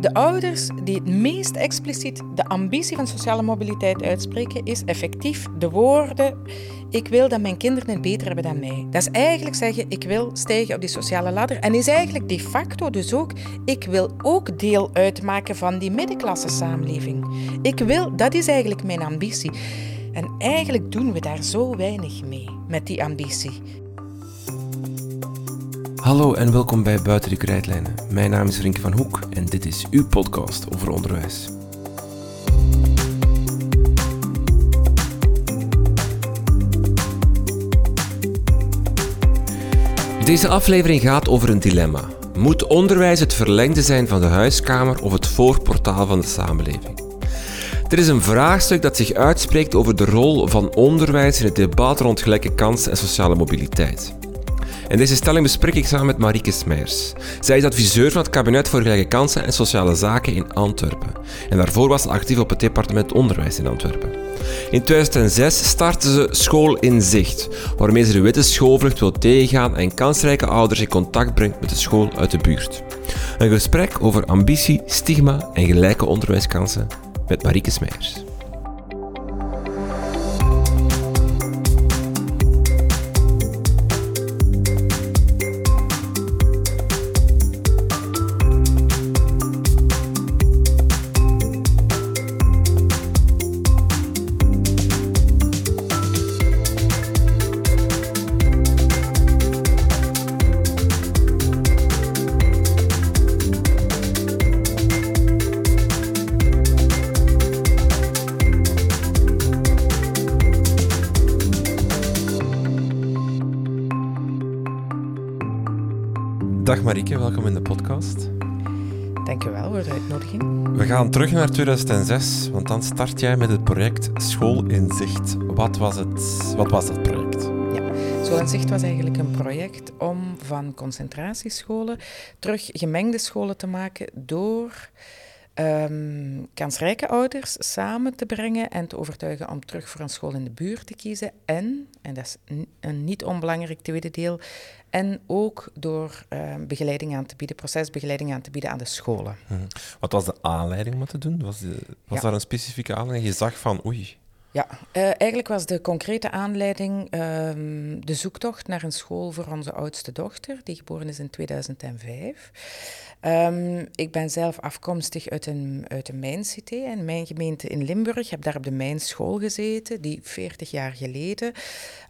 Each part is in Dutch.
De ouders die het meest expliciet de ambitie van sociale mobiliteit uitspreken, is effectief de woorden: Ik wil dat mijn kinderen het beter hebben dan mij. Dat is eigenlijk zeggen: Ik wil stijgen op die sociale ladder. En is eigenlijk de facto dus ook: Ik wil ook deel uitmaken van die middenklasse samenleving. Ik wil, dat is eigenlijk mijn ambitie. En eigenlijk doen we daar zo weinig mee met die ambitie. Hallo en welkom bij Buiten de Krijtlijnen. Mijn naam is Frinke van Hoek en dit is uw podcast over onderwijs. Deze aflevering gaat over een dilemma. Moet onderwijs het verlengde zijn van de huiskamer of het voorportaal van de samenleving? Er is een vraagstuk dat zich uitspreekt over de rol van onderwijs in het debat rond gelijke kansen en sociale mobiliteit. En deze stelling bespreek ik samen met Marieke Smijers. Zij is adviseur van het kabinet voor gelijke kansen en sociale zaken in Antwerpen. En daarvoor was ze actief op het departement onderwijs in Antwerpen. In 2006 startte ze School in Zicht, waarmee ze de witte schoolvlucht wil tegengaan en kansrijke ouders in contact brengt met de school uit de buurt. Een gesprek over ambitie, stigma en gelijke onderwijskansen met Marieke Smijers. Dag Marieke, welkom in de podcast. Dankjewel voor de uitnodiging. We gaan terug naar 2006, want dan start jij met het project School in Zicht. Wat was, het, wat was dat project? Ja, School in Zicht was eigenlijk een project om van concentratiescholen terug gemengde scholen te maken door um, kansrijke ouders samen te brengen en te overtuigen om terug voor een school in de buurt te kiezen. En, en dat is een niet onbelangrijk tweede deel, en ook door um, begeleiding aan te bieden, procesbegeleiding aan te bieden aan de scholen. Hmm. Wat was de aanleiding om het te doen? Was, de, was daar een specifieke aanleiding? Je zag van oei. Ja, uh, eigenlijk was de concrete aanleiding um, de zoektocht naar een school voor onze oudste dochter, die geboren is in 2005. Um, ik ben zelf afkomstig uit een, uit een mijncité, in mijn gemeente in Limburg. Ik heb daar op de mijnschool gezeten, die 40 jaar geleden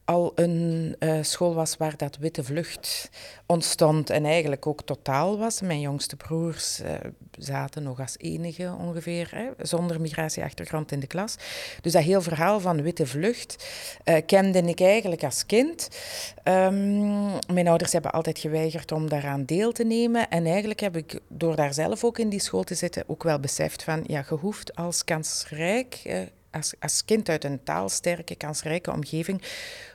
al een uh, school was waar dat witte vlucht ontstond en eigenlijk ook totaal was. Mijn jongste broers uh, zaten nog als enige ongeveer, hè, zonder migratieachtergrond in de klas. Dus dat heel verhaal van witte vlucht uh, kende ik eigenlijk als kind. Um, mijn ouders hebben altijd geweigerd om daaraan deel te nemen. En eigenlijk heb ik door daar zelf ook in die school te zitten ook wel beseft van, ja, je hoeft als kansrijk als, als kind uit een taalsterke, kansrijke omgeving,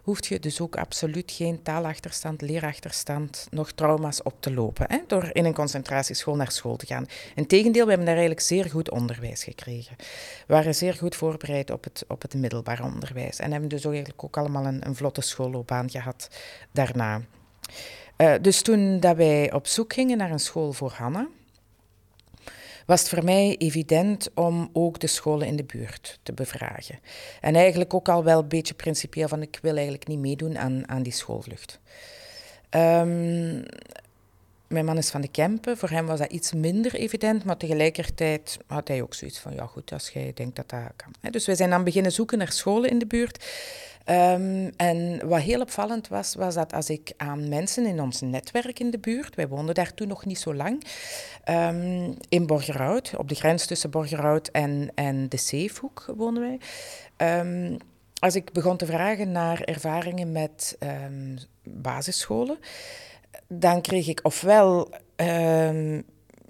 hoef je dus ook absoluut geen taalachterstand, leerachterstand, nog trauma's op te lopen. Hè, door in een concentratieschool naar school te gaan. Integendeel, we hebben daar eigenlijk zeer goed onderwijs gekregen. We waren zeer goed voorbereid op het, op het middelbaar onderwijs. En hebben dus eigenlijk ook allemaal een, een vlotte schoolloopbaan gehad daarna. Uh, dus toen dat wij op zoek gingen naar een school voor Hanna, was het voor mij evident om ook de scholen in de buurt te bevragen. En eigenlijk ook al wel een beetje principieel van ik wil eigenlijk niet meedoen aan, aan die schoolvlucht. Um, mijn man is van de Kempen, voor hem was dat iets minder evident, maar tegelijkertijd had hij ook zoiets van, ja goed, als jij denkt dat dat kan. Dus wij zijn dan beginnen zoeken naar scholen in de buurt. Um, en wat heel opvallend was, was dat als ik aan mensen in ons netwerk in de buurt, wij woonden daar toen nog niet zo lang, um, in Borgerhout, op de grens tussen Borgerhout en, en de Zeefhoek wonen wij. Um, als ik begon te vragen naar ervaringen met basisscholen, dan kreeg ik ofwel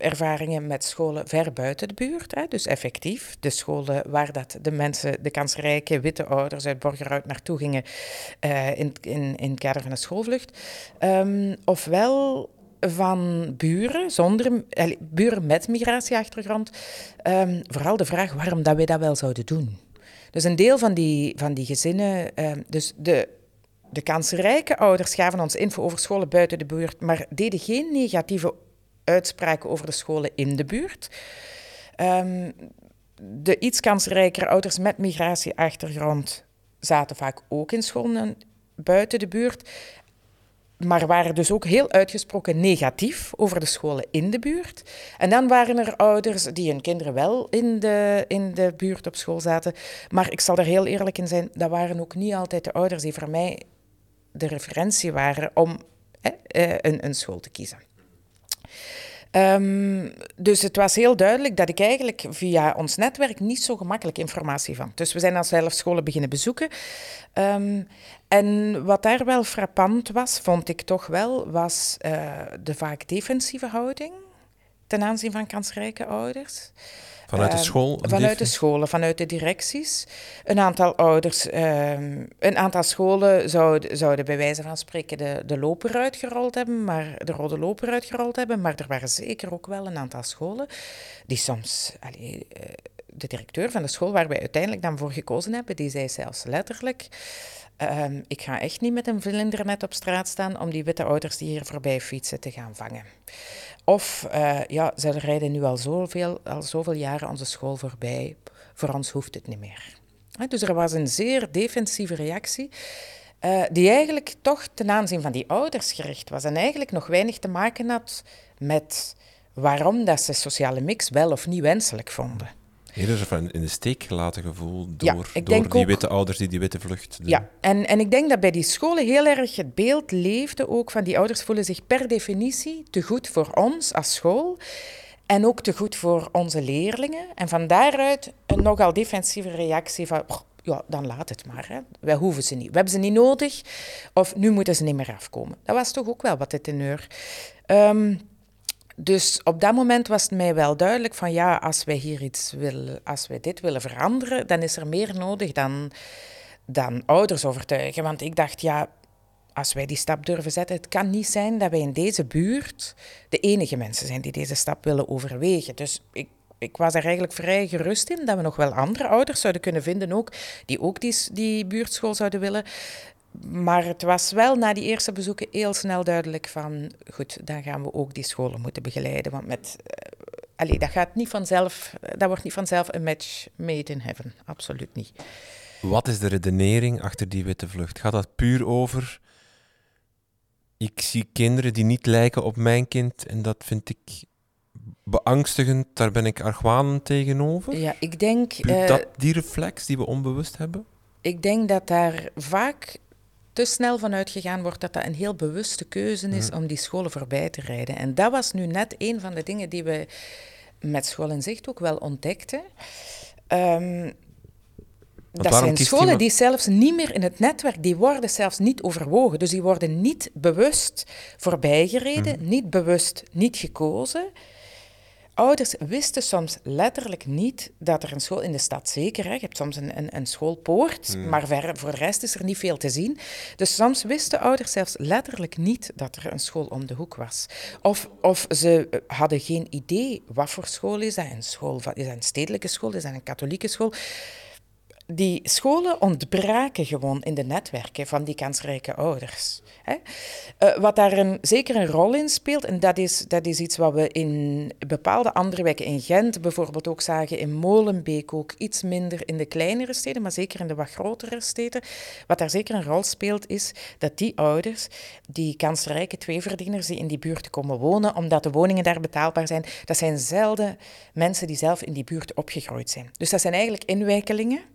ervaringen met scholen ver buiten de buurt. Hè, dus effectief, de scholen waar dat de mensen, de kansrijke witte ouders uit Borgerhout naartoe gingen uh, in, in, in het kader van een schoolvlucht. Um, ofwel van buren, zonder, buren met migratieachtergrond, um, vooral de vraag waarom dat wij dat wel zouden doen. Dus een deel van die, van die gezinnen, um, dus de, de kansrijke ouders gaven ons info over scholen buiten de buurt, maar deden geen negatieve uitspraken over de scholen in de buurt. Ehm, de iets kansrijkere ouders met migratieachtergrond zaten vaak ook in scholen buiten de buurt maar waren dus ook heel uitgesproken negatief over de scholen in de buurt. En dan waren er ouders die hun kinderen wel in de, in de buurt op school zaten. Maar ik zal er heel eerlijk in zijn, dat waren ook niet altijd de ouders die voor mij de referentie waren om eh, een, een school te kiezen. Um, dus het was heel duidelijk dat ik eigenlijk via ons netwerk niet zo gemakkelijk informatie vond. Dus we zijn dan zelf scholen beginnen bezoeken. Um, en wat daar wel frappant was, vond ik toch wel, was uh, de vaak defensieve houding ten aanzien van kansrijke ouders. Vanuit de ehm, school? vanuit de scholen, vanuit de directies. Een aantal ouders, um, een aantal scholen zouden, zouden bij wijze van spreken de, de loper uitgerold hebben, maar de rode loper uitgerold hebben. Maar er waren zeker ook wel een aantal scholen die soms. Allee, eh, de directeur van de school waar wij uiteindelijk dan voor gekozen hebben, die zei zelfs letterlijk. Ehm, ik ga echt niet met een vlindernet op straat staan om die witte ouders die hier voorbij fietsen te gaan vangen. Of uh, ja, ze rijden nu al zoveel, al zoveel jaren onze school voorbij. Voor ons hoeft het niet meer. dus er was een zeer defensieve reactie. Uh, die eigenlijk toch ten aanzien van die ouders gericht was. En eigenlijk nog weinig te maken had met waarom dat ze sociale mix wel of niet wenselijk vonden. Eerder van in de steek gelaten gevoel door, door die witte ouders die die witte vlucht Ja, en, en ik denk dat bij die scholen heel erg het beeld leefde ook van die ouders voelen zich per definitie te goed voor ons als school en ook te goed voor onze leerlingen. En van daaruit een nogal defensieve reactie van... ja, dan laat het maar. Hè. Wij hoeven ze niet. We hebben ze niet nodig. Of nu moeten ze niet meer afkomen. Dat was toch ook wel wat de teneur. Um, dus op dat moment was het mij wel duidelijk van ja, als wij hier iets willen, als wij dit willen veranderen, dan is er meer nodig dan, dan ouders overtuigen. Want ik dacht, ja, als wij die stap durven zetten, het kan niet zijn dat wij in deze buurt de enige mensen zijn die deze stap willen overwegen. Dus ik, ik was er eigenlijk vrij gerust in dat we nog wel andere ouders zouden kunnen vinden ook, die ook die, die buurtschool zouden willen maar het was wel na die eerste bezoeken heel snel duidelijk van, goed, dan gaan we ook die scholen moeten begeleiden. Want met, uh, allee, dat gaat niet vanzelf, dat wordt niet vanzelf een match made in heaven. Absoluut niet. Wat is de redenering achter die witte vlucht? Gaat dat puur over, ik zie kinderen die niet lijken op mijn kind en dat vind ik beangstigend, daar ben ik argwanend tegenover? Ja, ik denk... Uh, dat die reflex die we onbewust hebben? Ik denk dat daar vaak te snel vanuit gegaan wordt dat dat een heel bewuste keuze is om die scholen voorbij te rijden. En dat was nu net een van de dingen die we met School in Zicht ook wel ontdekten. Um, dat zijn scholen die zelfs niet meer in het netwerk, die worden zelfs niet overwogen. Dus die worden niet bewust voorbijgereden, mm. niet bewust niet gekozen. Ouders wisten soms letterlijk niet dat er een school in de stad zeker, hè, je hebt soms een, een, een schoolpoort, hmm. maar ver, voor de rest is er niet veel te zien. Dus soms wisten ouders zelfs letterlijk niet dat er een school om de hoek was. Of, of ze hadden geen idee wat voor school is dat, een school, is dat een stedelijke school, is dat een katholieke school die scholen ontbraken gewoon in de netwerken van die kansrijke ouders. Hè. Uh, wat daar een, zeker een rol in speelt, en dat is, dat is iets wat we in bepaalde andere wijken in Gent bijvoorbeeld ook zagen, in Molenbeek ook iets minder in de kleinere steden, maar zeker in de wat grotere steden. Wat daar zeker een rol speelt, is dat die ouders, die kansrijke tweeverdieners die in die buurt komen wonen, omdat de woningen daar betaalbaar zijn, dat zijn zelden mensen die zelf in die buurt opgegroeid zijn. Dus dat zijn eigenlijk inwijkelingen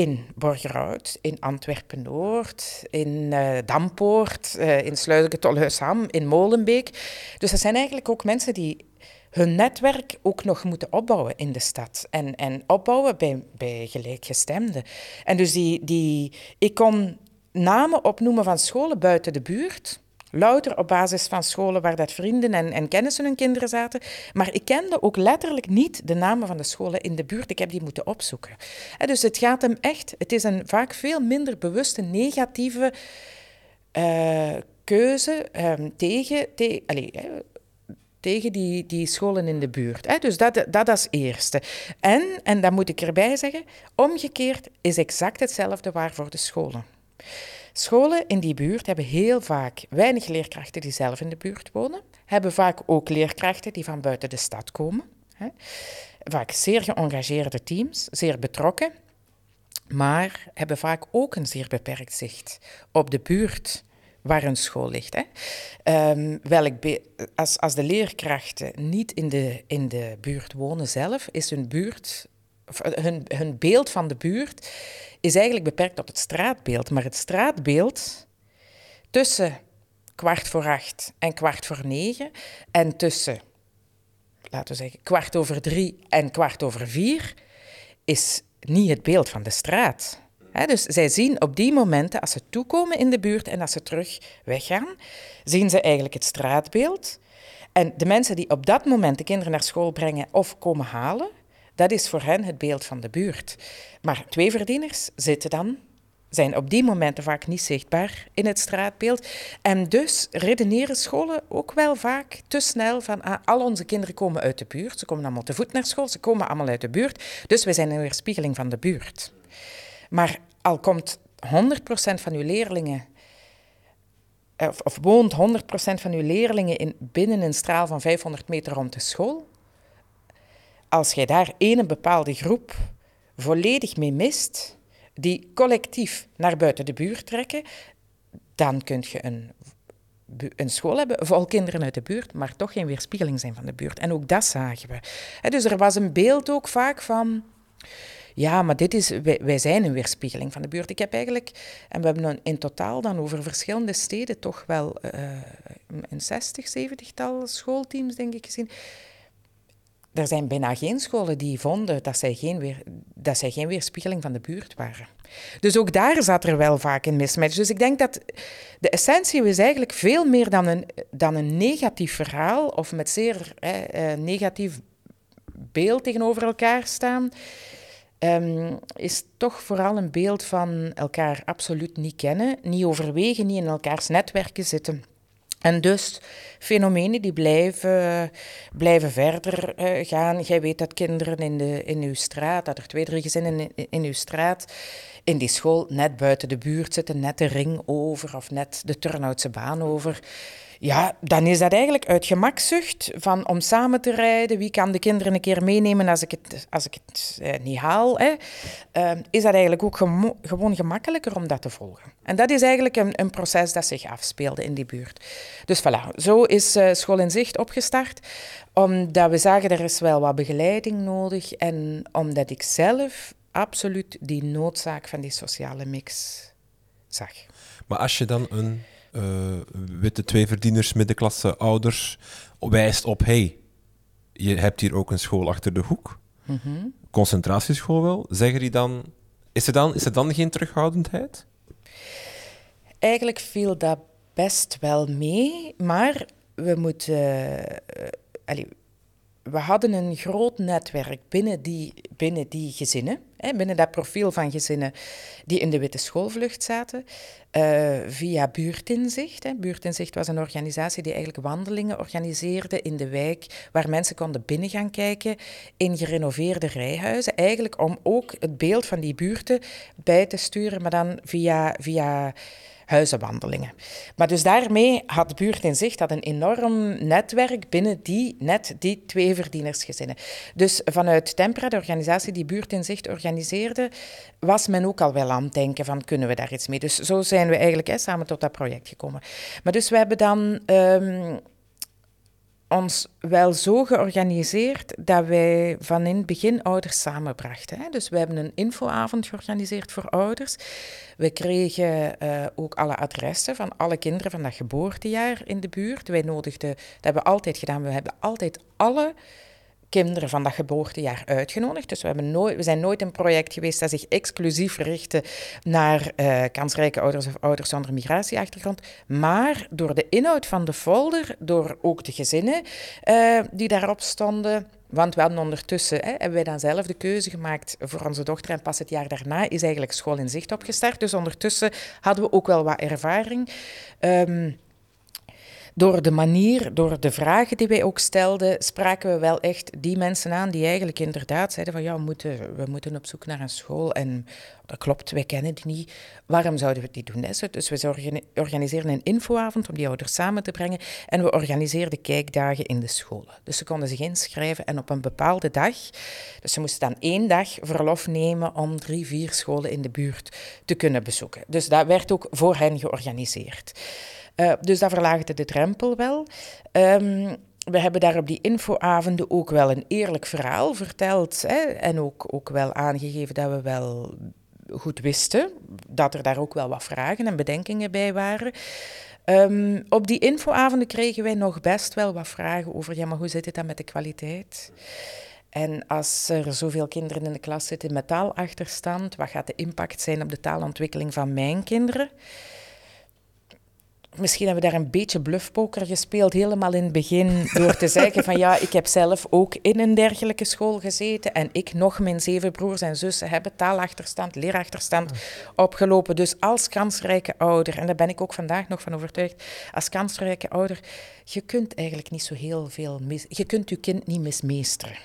in Borgerhout, in Antwerpen-Noord, in uh, Dampoort, uh, in Sluizen-Tolhuisham, in Molenbeek. Dus dat zijn eigenlijk ook mensen die hun netwerk ook nog moeten opbouwen in de stad. En, en opbouwen bij, bij gelijkgestemden. En dus die, die, ik kon namen opnoemen van scholen buiten de buurt Louter op basis van scholen waar dat vrienden en, en kennissen hun kinderen zaten. Maar ik kende ook letterlijk niet de namen van de scholen in de buurt. Ik heb die moeten opzoeken. dus het gaat hem echt... Het is een vaak veel minder bewuste negatieve uh, keuze um, tegen... Te, allez, tegen die, die scholen in de buurt. Dus dat, dat is eerste. En, en dat moet ik erbij zeggen, omgekeerd is exact hetzelfde waar voor de scholen. Scholen in die buurt hebben heel vaak weinig leerkrachten die zelf in de buurt wonen, hebben vaak ook leerkrachten die van buiten de stad komen. Hè. Vaak zeer geëngageerde teams, zeer betrokken, maar hebben vaak ook een zeer beperkt zicht op de buurt waar een school ligt. Hè. Um, welk als, als de leerkrachten niet in de, in de buurt wonen zelf, is hun, buurt, hun, hun beeld van de buurt is eigenlijk beperkt tot het straatbeeld. Maar het straatbeeld tussen kwart voor acht en kwart voor negen en tussen, laten we zeggen, kwart over drie en kwart over vier is niet het beeld van de straat dus zij zien op die momenten, als ze toekomen in de buurt en als ze terug weggaan, zien ze eigenlijk het straatbeeld. En de mensen die op dat moment de kinderen naar school brengen of komen halen, dat is voor hen het beeld van de buurt. Maar twee verdieners zitten dan, zijn op die momenten vaak niet zichtbaar in het straatbeeld. En dus redeneren scholen ook wel vaak te snel van ah, al onze kinderen komen uit de buurt. Ze komen allemaal te voet naar school, ze komen allemaal uit de buurt. Dus wij zijn een weerspiegeling van de buurt. Maar al komt 100% van uw leerlingen, of, of woont 100% van uw leerlingen in, binnen een straal van 500 meter rond de school, als jij daar één bepaalde groep volledig mee mist, die collectief naar buiten de buurt trekken, dan kun je een, een school hebben vol kinderen uit de buurt, maar toch geen weerspiegeling zijn van de buurt. En ook dat zagen we. Dus er was een beeld ook vaak van ja, maar dit is, wij, zijn een weerspiegeling van de buurt. Ik heb eigenlijk, en we hebben in totaal dan over verschillende steden toch wel uh, een 60, 70-tal schoolteams, denk ik, gezien. Er zijn bijna geen scholen die vonden dat zij geen, weer, dat zij geen weerspiegeling van de buurt waren. Dus ook daar zat er wel vaak een mismatch. Dus ik denk dat de essentie is eigenlijk veel meer dan een, dan een negatief verhaal of met zeer eh, negatief beeld tegenover elkaar staan um, is toch vooral een beeld van elkaar absoluut niet kennen, niet overwegen, niet in elkaars netwerken zitten. En dus fenomenen die blijven, blijven verder uh, gaan. Jij weet dat kinderen in, de, in uw straat, dat er twee, drie gezinnen in, in uw straat, in die school net buiten de buurt zitten, net de ring over of net de Turnhoutse baan over. Ja, dan is dat eigenlijk uit gemakzucht van om samen te rijden. Wie kan de kinderen een keer meenemen als ik het, als ik het eh, niet haal? Hè? Uh, is dat eigenlijk ook gewoon gemakkelijker om dat te volgen. En dat is eigenlijk een, een, proces dat zich afspeelde in die buurt. Dus voilà, zo is uh, School in Zicht opgestart. Omdat we zagen, er is wel wat begeleiding nodig. En omdat ik zelf absoluut die noodzaak van die sociale mix zag. Maar als je dan een uh, witte tweeverdieners, middenklasse ouders wijst op: hey, je hebt hier ook een school achter de hoek. Mm Concentratieschool wel. Zeggen die dan. Is er dan, is er dan geen terughoudendheid? Eigenlijk viel dat best wel mee, maar we moeten. Uh, we hadden een groot netwerk binnen die, binnen die gezinnen, hè, binnen dat profiel van gezinnen die in de witte schoolvlucht zaten, uh, via Buurtinzicht. Hè. Buurtinzicht was een organisatie die eigenlijk wandelingen organiseerde in de wijk, waar mensen konden binnen gaan kijken in gerenoveerde rijhuizen, eigenlijk om ook het beeld van die buurten bij te sturen, maar dan via... via huizenwandelingen. Maar dus daarmee had Buurt in Zicht dat een enorm netwerk binnen die, net die twee verdienersgezinnen. Dus vanuit Tempera, de organisatie die Buurt in Zicht organiseerde, was men ook al wel aan het denken van kunnen we daar iets mee. Dus zo zijn we eigenlijk samen tot dat project gekomen. Maar dus we hebben dan... Um, ons wel zo georganiseerd dat wij van in het begin ouders samenbrachten. Hè. Dus we hebben een infoavond georganiseerd voor ouders. We kregen uh, ook alle adressen van alle kinderen van dat geboortejaar in de buurt. Wij nodigden, dat hebben we altijd gedaan, we hebben altijd alle kinderen van dat geboortejaar uitgenodigd. Dus we, hebben nooit, we zijn nooit een project geweest dat zich exclusief richtte naar uh, kansrijke ouders of ouders zonder migratieachtergrond. Maar door de inhoud van de folder, door ook de gezinnen uh, die daarop stonden. Want we hadden ondertussen, hè, hebben wij dan zelf de keuze gemaakt voor onze dochter. En pas het jaar daarna is eigenlijk school in zicht opgestart. Dus ondertussen hadden we ook wel wat ervaring. Um, door de manier, door de vragen die wij ook stelden, spraken we wel echt die mensen aan die eigenlijk inderdaad zeiden van ja, we moeten, we moeten op zoek naar een school. En dat klopt, wij kennen die niet. Waarom zouden we die doen? Dus we organiseerden een infoavond om die ouders samen te brengen. En we organiseerden kijkdagen in de scholen. Dus ze konden zich inschrijven en op een bepaalde dag, dus ze moesten dan één dag verlof nemen om drie, vier scholen in de buurt te kunnen bezoeken. Dus dat werd ook voor hen georganiseerd. Uh, dus dat verlaagde de drempel wel. Um, we hebben daar op die infoavonden ook wel een eerlijk verhaal verteld. Hè, en ook, ook wel aangegeven dat we wel goed wisten dat er daar ook wel wat vragen en bedenkingen bij waren. Um, op die infoavonden kregen wij nog best wel wat vragen over, ja, maar hoe zit het dan met de kwaliteit? En als er zoveel kinderen in de klas zitten met taalachterstand, wat gaat de impact zijn op de taalontwikkeling van mijn kinderen? Misschien hebben we daar een beetje bluffpoker gespeeld, helemaal in het begin, door te zeggen van ja, ik heb zelf ook in een dergelijke school gezeten en ik nog mijn zeven broers en zussen hebben taalachterstand, leerachterstand opgelopen. Dus als kansrijke ouder, en daar ben ik ook vandaag nog van overtuigd, als kansrijke ouder, je kunt eigenlijk niet zo heel veel mis... Je kunt je kind niet mismeesteren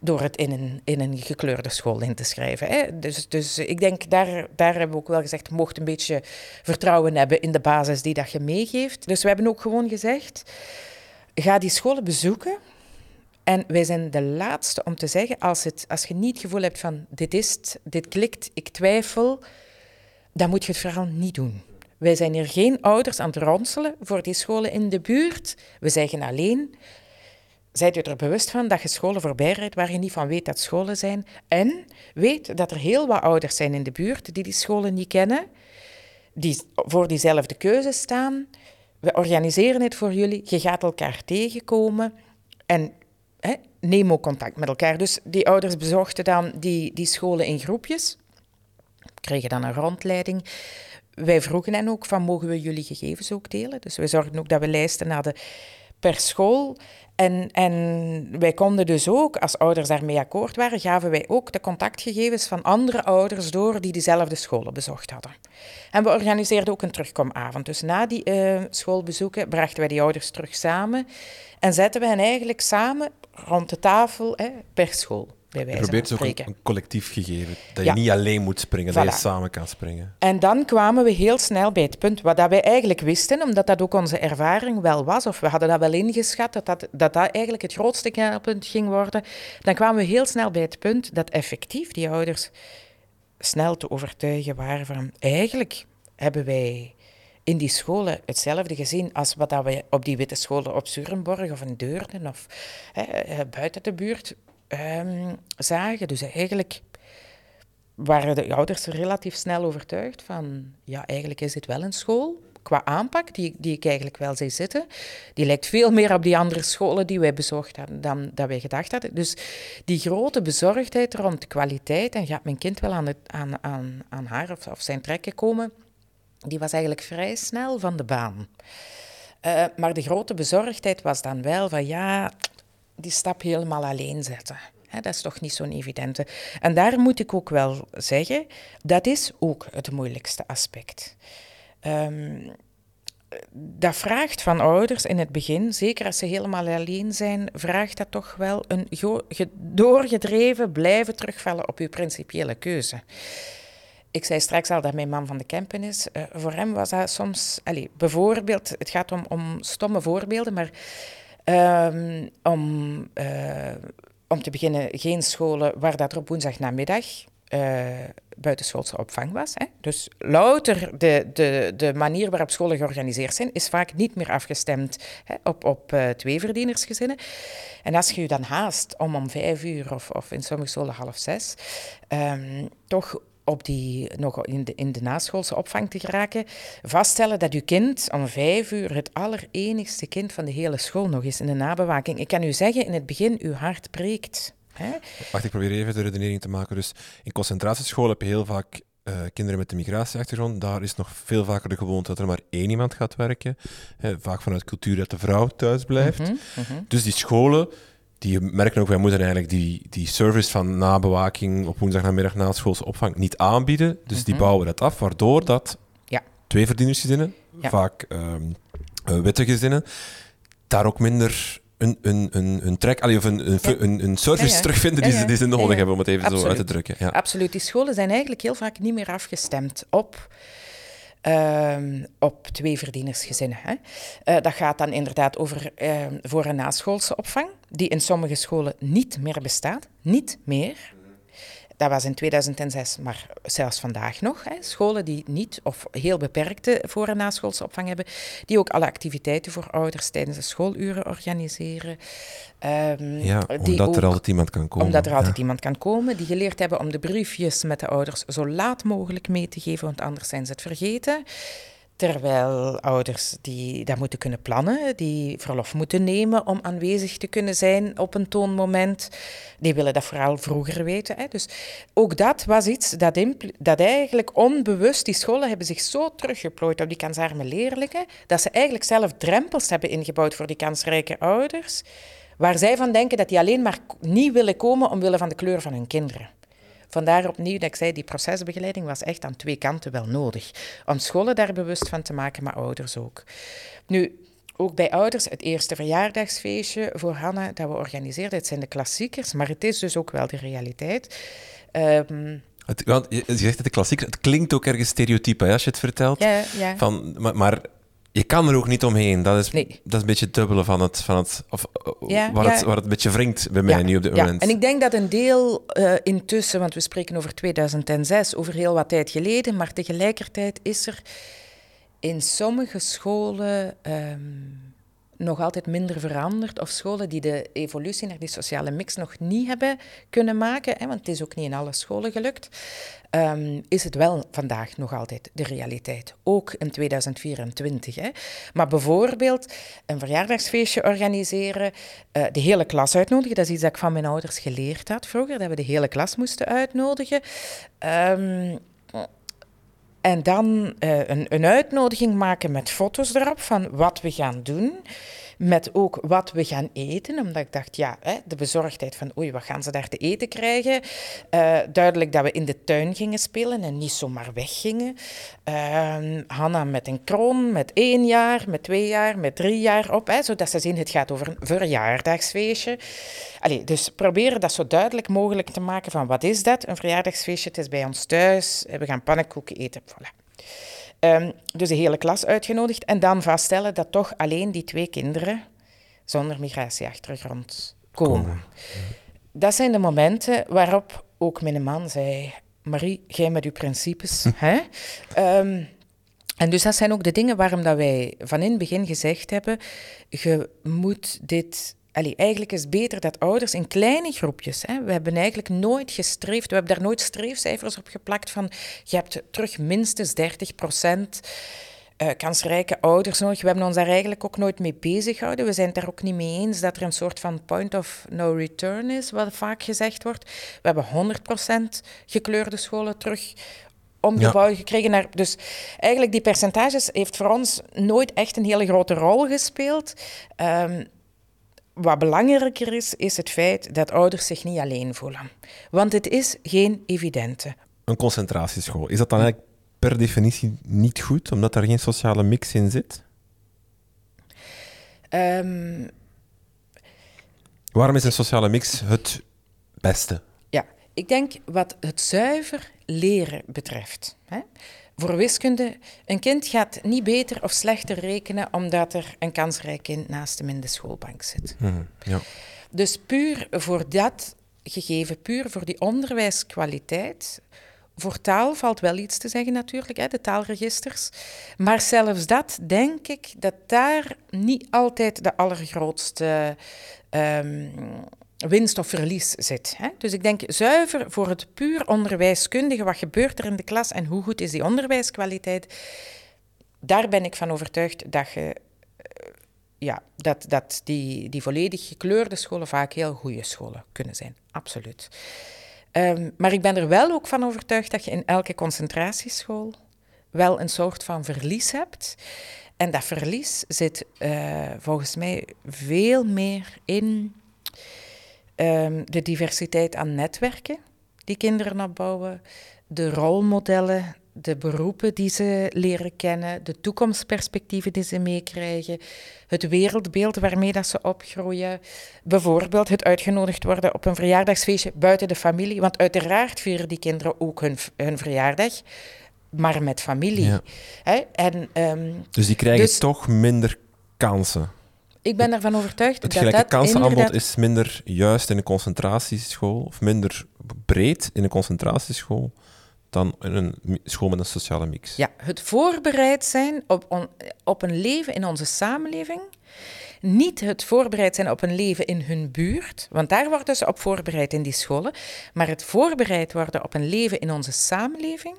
door het in een, in een gekleurde school in te schrijven. Hè? Dus, dus ik denk, daar, daar hebben we ook wel gezegd, mocht een beetje vertrouwen hebben in de basis die dat je meegeeft. Dus we hebben ook gewoon gezegd, ga die scholen bezoeken. En wij zijn de laatste om te zeggen, als, het, als je niet het gevoel hebt van dit is dit klikt, ik twijfel, dan moet je het vooral niet doen. Wij zijn hier geen ouders aan het ronselen voor die scholen in de buurt. We zeggen alleen, Zijt u er bewust van dat je scholen voorbij rijdt waar je niet van weet dat scholen zijn? En weet dat er heel wat ouders zijn in de buurt die die scholen niet kennen, die voor diezelfde keuze staan. We organiseren het voor jullie. Je gaat elkaar tegenkomen en hè, neem ook contact met elkaar. Dus die ouders bezochten dan die, die scholen in groepjes, kregen dan een rondleiding. Wij vroegen hen ook van, mogen we jullie gegevens ook delen? Dus we zorgden ook dat we lijsten hadden per school. En, en wij konden dus ook, als ouders daarmee akkoord waren, gaven wij ook de contactgegevens van andere ouders door die diezelfde scholen bezocht hadden. En we organiseerden ook een terugkomavond. Dus na die uh, schoolbezoeken brachten wij die ouders terug samen en zetten we hen eigenlijk samen rond de tafel hè, per school je probeert ook een, collectief gegeven. Dat je niet alleen moet springen, dat je samen kan springen. En dan kwamen we heel snel bij het punt wat dat wij eigenlijk wisten, omdat dat ook onze ervaring wel was, of we hadden dat wel ingeschat, dat dat, dat, dat eigenlijk het grootste knelpunt ging worden. Dan kwamen we heel snel bij het punt dat effectief die ouders snel te overtuigen waren van eigenlijk hebben wij in die scholen hetzelfde gezien als wat dat we op die witte scholen op Surenborg of in Deurne of hè, buiten de buurt um, zagen. Dus eigenlijk waren de ouders relatief snel overtuigd van, ja, eigenlijk is dit wel een school qua aanpak, die, die ik eigenlijk wel zie zitten. Die lijkt veel meer op die andere scholen die wij bezocht hadden dan dat wij gedacht hadden. Dus die grote bezorgdheid rond kwaliteit, en gaat mijn kind wel aan, aan, aan, aan haar of, zijn trekken komen, die was eigenlijk vrij snel van de baan. Uh, maar de grote bezorgdheid was dan wel van ja, die stap helemaal alleen zetten. dat is toch niet zo'n evidente. En daar moet ik ook wel zeggen, dat is ook het moeilijkste aspect. Um, dat vraagt van ouders in het begin, zeker als ze helemaal alleen zijn, vraagt dat toch wel een doorgedreven blijven terugvallen op uw principiële keuze. Ik zei straks al dat mijn man van de Kempen is. Uh, voor hem was dat soms, allez, bijvoorbeeld, het gaat om, om stomme voorbeelden, maar Um, om, uh, om te beginnen geen scholen waar dat er op woensdagnamiddag uh, buitenschoolse opvang was. Hè. Dus louter de, de, de manier waarop scholen georganiseerd zijn, is vaak niet meer afgestemd hè, op, op uh, tweeverdienersgezinnen. En als je je dan haast om om vijf uur of, of in sommige scholen half zes, um, toch op die, nog in de, in de naschoolse opvang te geraken, vaststellen dat uw kind om vijf uur het allerenigste kind van de hele school nog is in de nabewaking. Ik kan u zeggen, in het begin, uw hart breekt. Hè? Wacht, ik probeer even de redenering te maken. Dus in concentratiescholen heb je heel vaak uh, kinderen met een migratieachtergrond. Daar is nog veel vaker de gewoonte dat er maar één iemand gaat werken. Hè, vaak vanuit cultuur dat de vrouw thuis blijft. Mhm, mhm. Dus die scholen die merken ook, wij moeten eigenlijk die, die service van nabewaking op woensdagnamiddag na schoolse opvang niet aanbieden. Dus die mhm. bouwen dat af, waardoor dat ja. twee verdienersgezinnen, vaak um, witte gezinnen, daar ook minder een, een, een, een trek, of een, een, een, service terugvinden die, Ze, die ze nodig hebben, om het even zo uit te drukken. Ja. Absoluut. Die scholen zijn eigenlijk heel vaak niet meer afgestemd op Ehm, op twee verdienersgezinnen. Hè. Uh, dat gaat dan inderdaad over uh, voor- en naschoolse opvang, die in sommige scholen niet meer bestaat. Niet meer. Dat was in 2006, maar zelfs vandaag nog. Hè. Scholen die niet of heel beperkte voor- en naschoolse opvang hebben, die ook alle activiteiten voor ouders tijdens de schooluren organiseren. Um, ja, omdat er altijd iemand kan komen. Omdat er altijd iemand kan komen, die geleerd hebben om de briefjes met de ouders zo laat mogelijk mee te geven, want anders zijn ze het vergeten. Terwijl ouders die dat moeten kunnen plannen, die verlof moeten nemen om aanwezig te kunnen zijn op een toonmoment, die willen dat vooral vroeger weten. Hè. Dus ook dat was iets dat, dat eigenlijk onbewust, die scholen hebben zich zo teruggeplooid op die kansarme leerlingen, dat ze eigenlijk zelf drempels hebben ingebouwd voor die kansrijke ouders, waar zij van denken dat die alleen maar niet willen komen omwille van de kleur van hun kinderen. Vandaar opnieuw dat ik zei, die procesbegeleiding was echt aan twee kanten wel nodig. Om scholen daar bewust van te maken, maar ouders ook. Nu, ook bij ouders, het eerste verjaardagsfeestje voor Hanna dat we organiseerden, het zijn de klassiekers, maar het is dus ook wel de realiteit. Um, het, want je zegt het de klassiekers, het klinkt ook ergens stereotype als je het vertelt. Ja, ja. Van, maar, maar je kan er ook niet omheen. Dat is, dat is een beetje het dubbele van het, van het, of, ja, waar, Het, waar het een beetje wringt bij mij nu op dit moment. En ik denk dat een deel uh, intussen, want we spreken over 2006, over heel wat tijd geleden, maar tegelijkertijd is er in sommige scholen um, nog altijd minder veranderd. Of scholen die de evolutie naar die sociale mix nog niet hebben kunnen maken, hè, want het is ook niet in alle scholen gelukt, um, is het wel vandaag nog altijd de realiteit. Ook in 2024. Hè. Maar bijvoorbeeld een verjaardagsfeestje organiseren, uh, de hele klas uitnodigen, dat is iets dat ik van mijn ouders geleerd had vroeger, dat we de hele klas moesten uitnodigen. Um, en dan uh, een, een, uitnodiging maken met foto's erop van wat we gaan doen. Met ook wat we gaan eten. Omdat ik dacht, ja, hè, de bezorgdheid van oei, wat gaan ze daar te eten krijgen? Uh, duidelijk dat we in de tuin gingen spelen en niet zomaar weggingen. Uh, Hanna met een kroon, met één jaar, met twee jaar, met drie jaar op. Hè, zodat ze zien, het gaat over een verjaardagsfeestje. Allee, dus proberen dat zo duidelijk mogelijk te maken van wat is dat? Een verjaardagsfeestje, het is bij ons thuis, we gaan pannenkoeken eten. Voilà. Um, dus de hele klas uitgenodigd en dan vaststellen dat toch alleen die twee kinderen zonder migratieachtergrond komen. Dat zijn de momenten waarop ook mijn man zei: Marie, jij met uw principes. Hè? Um, en dus dat zijn ook de dingen waarom dat wij van in het begin gezegd hebben: je moet dit Allee, eigenlijk is het beter dat ouders in kleine groepjes. Hè, we hebben eigenlijk nooit gestreefd, we hebben daar nooit streefcijfers op geplakt van je hebt terug minstens 30 procent uh, kansrijke ouders nodig. We hebben ons daar eigenlijk ook nooit mee bezig gehouden. We zijn het daar ook niet mee eens dat er een soort van point of no return is, wat vaak gezegd wordt. We hebben 100% gekleurde scholen terug omgebouwd ja. gekregen. Naar, dus eigenlijk die percentages heeft voor ons nooit echt een hele grote rol gespeeld. Um, wat belangrijker is, is het feit dat ouders zich niet alleen voelen. Want het is geen evidente. Een concentratieschool, is dat dan eigenlijk per definitie niet goed, omdat er geen sociale mix in zit? Um, Waarom is een sociale mix het beste? Ja, ik denk wat het zuiver leren betreft. Hè, voor wiskunde, een kind gaat niet beter of slechter rekenen omdat er een kansrijk kind naast hem in de schoolbank zit. Mhm, ja. Dus puur voor dat gegeven, puur voor die onderwijskwaliteit. Voor taal valt wel iets te zeggen natuurlijk, hè, de taalregisters. Maar zelfs dat, denk ik, dat daar niet altijd de allergrootste um, winst of verlies zit. Hè? Dus ik denk zuiver voor het puur onderwijskundige, wat gebeurt er in de klas en hoe goed is die onderwijskwaliteit, daar ben ik van overtuigd dat, je, eh, ja, dat, dat die, die volledig gekleurde scholen vaak heel goede scholen kunnen zijn. Absoluut. Um, maar ik ben er wel ook van overtuigd dat je in elke concentratieschool wel een soort van verlies hebt. En dat verlies zit uh, volgens mij veel meer in Ehm, de diversiteit aan netwerken die kinderen opbouwen, de rolmodellen de beroepen die ze leren kennen, de toekomstperspectieven die ze meekrijgen, het wereldbeeld waarmee dat ze opgroeien. Bijvoorbeeld het uitgenodigd worden op een verjaardagsfeestje buiten de familie, want uiteraard vieren die kinderen ook hun, hun verjaardag, maar met familie. Hè? En, ehm, dus die krijgen dus toch minder kansen? Ik ben ervan overtuigd het dat gelijke kansenaanbod is minder juist in een concentratieschool of minder breed in een concentratieschool dan in een school met een sociale mix. Ja, het voorbereid zijn op, op een leven in onze samenleving. Niet het voorbereid zijn op een leven in hun buurt, want daar worden ze op voorbereid in die scholen. Maar het voorbereid worden op een leven in onze samenleving,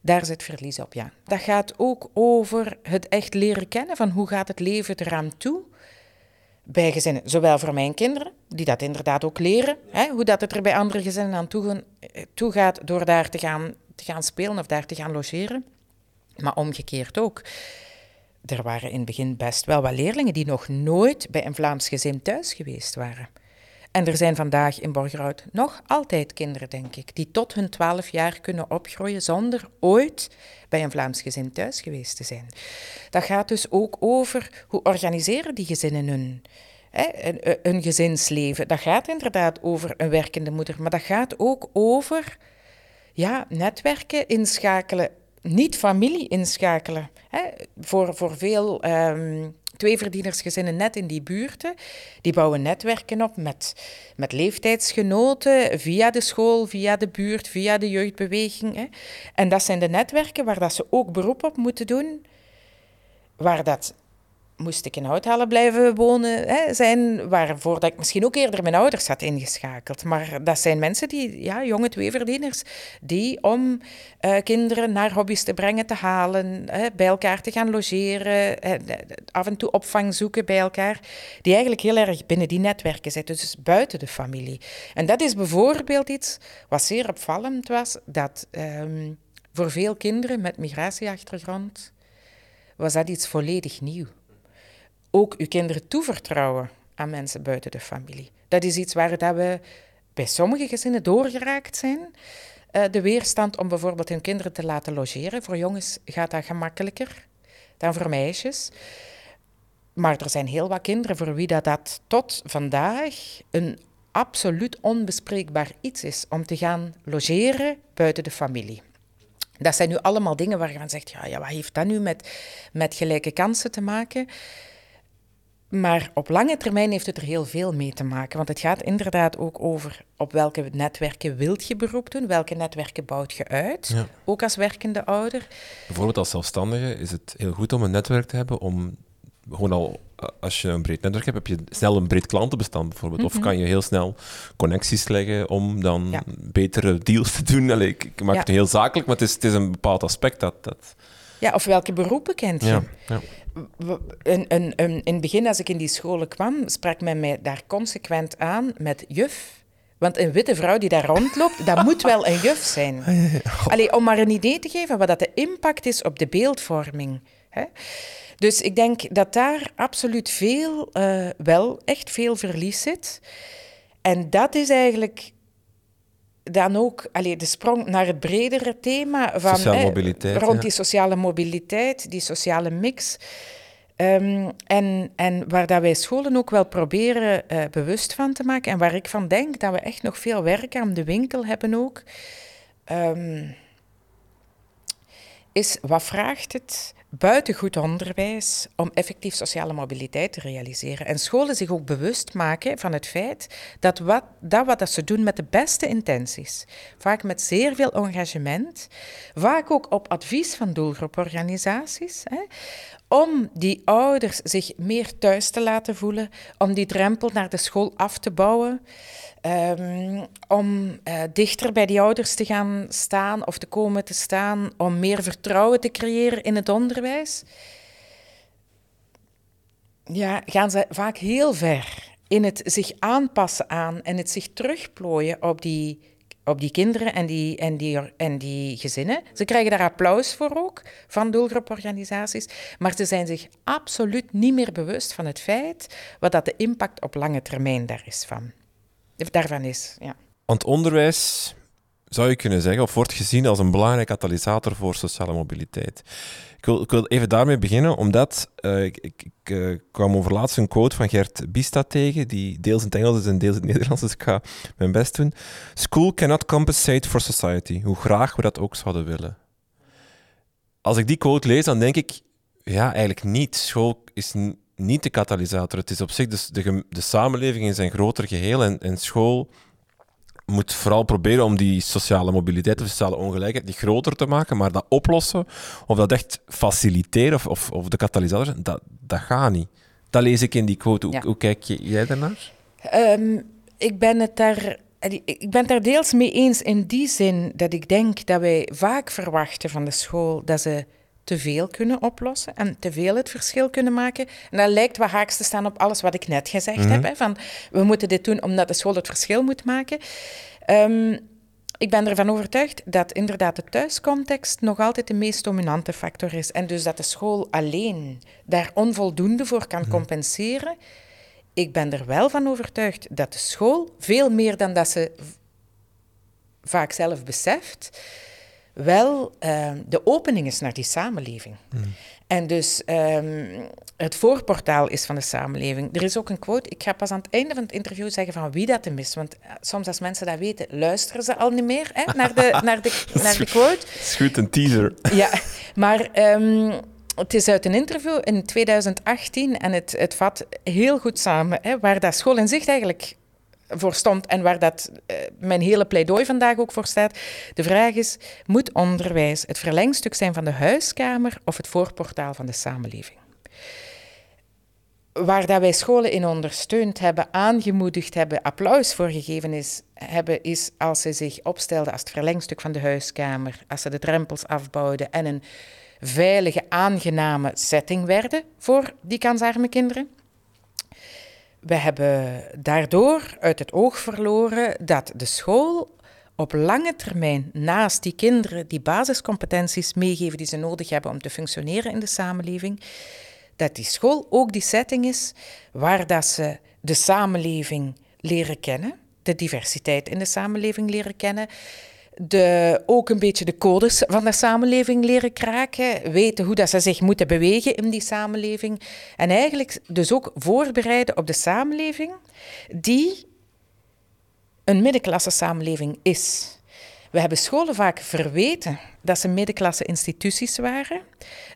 daar zit verlies op, ja. Dat gaat ook over het echt leren kennen van hoe gaat het leven eraan toe bij gezinnen. Zowel voor mijn kinderen, die dat inderdaad ook leren, hè, hoe dat het er bij andere gezinnen aan toe, toe gaat door daar te gaan, te gaan spelen of daar te gaan logeren. Maar omgekeerd ook. Er waren in het begin best wel wat leerlingen die nog nooit bij een Vlaams gezin thuis geweest waren. En er zijn vandaag in Borgerhout nog altijd kinderen, denk ik, die tot hun twaalf jaar kunnen opgroeien zonder ooit bij een Vlaams gezin thuis geweest te zijn. Dat gaat dus ook over hoe organiseren die gezinnen hun, hè, een, gezinsleven. Dat gaat inderdaad over een werkende moeder, maar dat gaat ook over ja, netwerken inschakelen, niet familie inschakelen. Hè. Voor, voor veel um, tweeverdienersgezinnen net in die buurten, die bouwen netwerken op met, met leeftijdsgenoten via de school, via de buurt, via de jeugdbeweging. Hè. En dat zijn de netwerken waar dat ze ook beroep op moeten doen, waar dat moest ik in Houthalen blijven wonen hè, zijn, waarvoor dat ik misschien ook eerder mijn ouders had ingeschakeld. Maar dat zijn mensen die, ja, jonge tweeverdieners, die om uh, kinderen naar hobby's te brengen, te halen, hè, bij elkaar te gaan logeren, af en toe opvang zoeken bij elkaar, die eigenlijk heel erg binnen die netwerken zitten, dus buiten de familie. En dat is bijvoorbeeld iets wat zeer opvallend was, dat um, voor veel kinderen met migratieachtergrond was dat iets volledig nieuw ook uw kinderen toevertrouwen aan mensen buiten de familie. Dat is iets waar dat we bij sommige gezinnen doorgeraakt zijn. Uh, de weerstand om bijvoorbeeld hun kinderen te laten logeren. Voor jongens gaat dat gemakkelijker dan voor meisjes. Maar er zijn heel wat kinderen voor wie dat, dat tot vandaag een absoluut onbespreekbaar iets is om te gaan logeren buiten de familie. Dat zijn nu allemaal dingen waar je van zegt, ja, ja wat heeft dat nu met, met gelijke kansen te maken? Maar op lange termijn heeft het er heel veel mee te maken. Want het gaat inderdaad ook over op welke netwerken wilt je beroep doen, welke netwerken bouwt je uit, ook als werkende ouder. Bijvoorbeeld als zelfstandige is het heel goed om een netwerk te hebben om gewoon al, als je een breed netwerk hebt, heb je snel een breed klantenbestand bijvoorbeeld. Of mhm. kan je heel snel connecties leggen om dan betere deals te doen. Allee, ik, maak het heel zakelijk, maar het is, het is een bepaald aspect dat... dat... Ja, of welke beroepen kent je? Ja, ja in, het begin, als ik in die scholen kwam, sprak men mij daar consequent aan met juf. Want een witte vrouw die daar rondloopt, dat moet wel een juf zijn. Allee, om maar een idee te geven wat dat de impact is op de beeldvorming. Hè? Dus ik denk dat daar absoluut veel, uh, wel echt veel verlies zit. En dat is eigenlijk dan ook allee, de sprong naar het bredere thema van eh, rond die sociale mobiliteit, die sociale mix. Um, en, en waar dat wij scholen ook wel proberen uh, bewust van te maken en waar ik van denk dat we echt nog veel werk aan de winkel hebben ook, um, is wat vraagt het buiten goed onderwijs om effectief sociale mobiliteit te realiseren. En scholen zich ook bewust maken van het feit dat wat, dat wat ze doen met de beste intenties, vaak met zeer veel engagement, vaak ook op advies van doelgroeporganisaties, hè, om die ouders zich meer thuis te laten voelen, om die drempel naar de school af te bouwen. Um, om uh, dichter bij die ouders te gaan staan of te komen te staan, om meer vertrouwen te creëren in het onderwijs, ja, gaan ze vaak heel ver in het zich aanpassen aan en het zich terugplooien op die, op die kinderen en die, en, die, en die gezinnen. Ze krijgen daar applaus voor ook van doelgroeporganisaties, maar ze zijn zich absoluut niet meer bewust van het feit wat dat de impact op lange termijn daar is van daarvan is. Ja. Want onderwijs zou je kunnen zeggen, of wordt gezien als een belangrijk katalysator voor sociale mobiliteit. Ik wil, ik wil even daarmee beginnen, omdat uh, ik, ik, uh, kwam over laatst een quote van Gert Bista tegen, die deels in het Engels is en deels in het Nederlands, dus ik ga mijn best doen. School cannot compensate for society, hoe graag we dat ook zouden willen. Als ik die quote lees, dan denk ik, ja, eigenlijk niet. School is niet de katalysator. Het is op zich de, de, de samenleving in zijn groter geheel en, en school moet vooral proberen om die sociale mobiliteit of sociale ongelijkheid die groter te maken, maar dat oplossen of dat echt faciliteren of, of, of de katalysator, dat, dat gaat niet. Dat lees ik in die quote. Hoe, kijk jij daarnaar? Um, ik ben het daar ik ben het daar deels mee eens in die zin dat ik denk dat wij vaak verwachten van de school dat ze te veel kunnen oplossen en te veel het verschil kunnen maken. En dat lijkt wat haaks te staan op alles wat ik net gezegd heb. Mhm. Hè, van we moeten dit doen omdat de school het verschil moet maken. Um, ik ben ervan overtuigd dat inderdaad de thuiscontext nog altijd de meest dominante factor is. En dus dat de school alleen daar onvoldoende voor kan mhm. compenseren. Ik ben er wel van overtuigd dat de school, veel meer dan dat ze vaak zelf beseft, wel uh, de opening is naar die samenleving. Hmm. En dus um, het voorportaal is van de samenleving. Er is ook een quote, ik ga pas aan het einde van het interview zeggen van wie dat hem is. Want eh, soms als mensen dat weten, luisteren ze al niet meer hè, naar, de, naar, de, naar de quote. Dat is goed, een teaser. Ja, maar um, het is uit een interview in 2018 en het, het vat heel goed samen, hè, waar dat school in zicht eigenlijk voor stond en waar dat, uh, mijn hele pleidooi vandaag ook voor staat. De vraag is, moet onderwijs het verlengstuk zijn van de huiskamer of het voorportaal van de samenleving? Waar dat wij scholen in ondersteund hebben, aangemoedigd hebben, applaus voor gegeven is, hebben, is als ze zich opstelden als het verlengstuk van de huiskamer, als ze de drempels afbouwden en een veilige, aangename setting werden voor die kansarme kinderen. We hebben daardoor uit het oog verloren dat de school op lange termijn naast die kinderen die basiscompetenties meegeven die ze nodig hebben om te functioneren in de samenleving, dat die school ook die setting is waar dat ze de samenleving leren kennen, de diversiteit in de samenleving leren kennen, de, ook een beetje de codes van de samenleving leren kraken, weten hoe dat ze zich moeten bewegen in die samenleving en eigenlijk dus ook voorbereiden op de samenleving die een middenklasse samenleving is. We hebben scholen vaak verweten dat ze middenklasse instituties waren,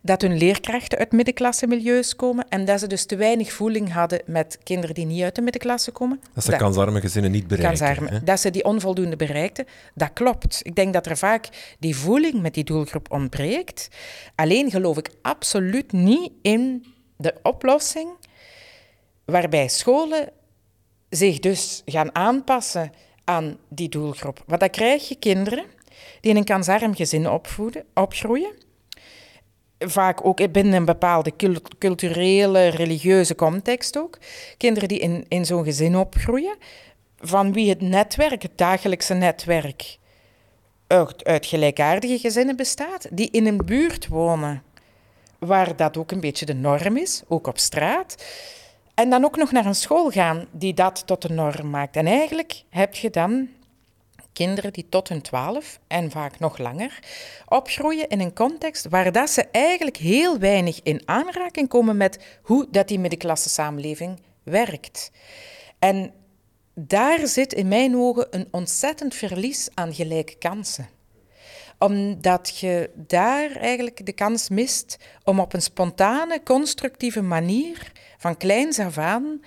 dat hun leerkrachten uit middenklasse milieus komen en dat ze dus te weinig voeling hadden met kinderen die niet uit de middenklasse komen. Dat ze kansarme gezinnen niet bereiken. dat ze die onvoldoende bereikten, dat klopt. Ik denk dat er vaak die voeling met die doelgroep ontbreekt. Alleen geloof ik absoluut niet in de oplossing waarbij scholen zich dus gaan aanpassen aan die doelgroep. Want dan krijg je kinderen die in een kansarm gezin opvoeden, opgroeien. Vaak ook binnen een bepaalde culturele, religieuze context ook. Kinderen die in, in zo'n gezin opgroeien, van wie het netwerk, het dagelijkse netwerk, uit, uit gelijkaardige gezinnen bestaat, die in een buurt wonen waar dat ook een beetje de norm is, ook op straat. En dan ook nog naar een school gaan die dat tot de norm maakt. En eigenlijk heb je dan kinderen die tot hun twaalf en vaak nog langer opgroeien in een context waar dat ze eigenlijk heel weinig in aanraking komen met hoe dat die middenklasse samenleving werkt. En daar zit in mijn ogen een ontzettend verlies aan gelijke kansen omdat je daar eigenlijk de kans mist om op een spontane, constructieve manier van kleins af aan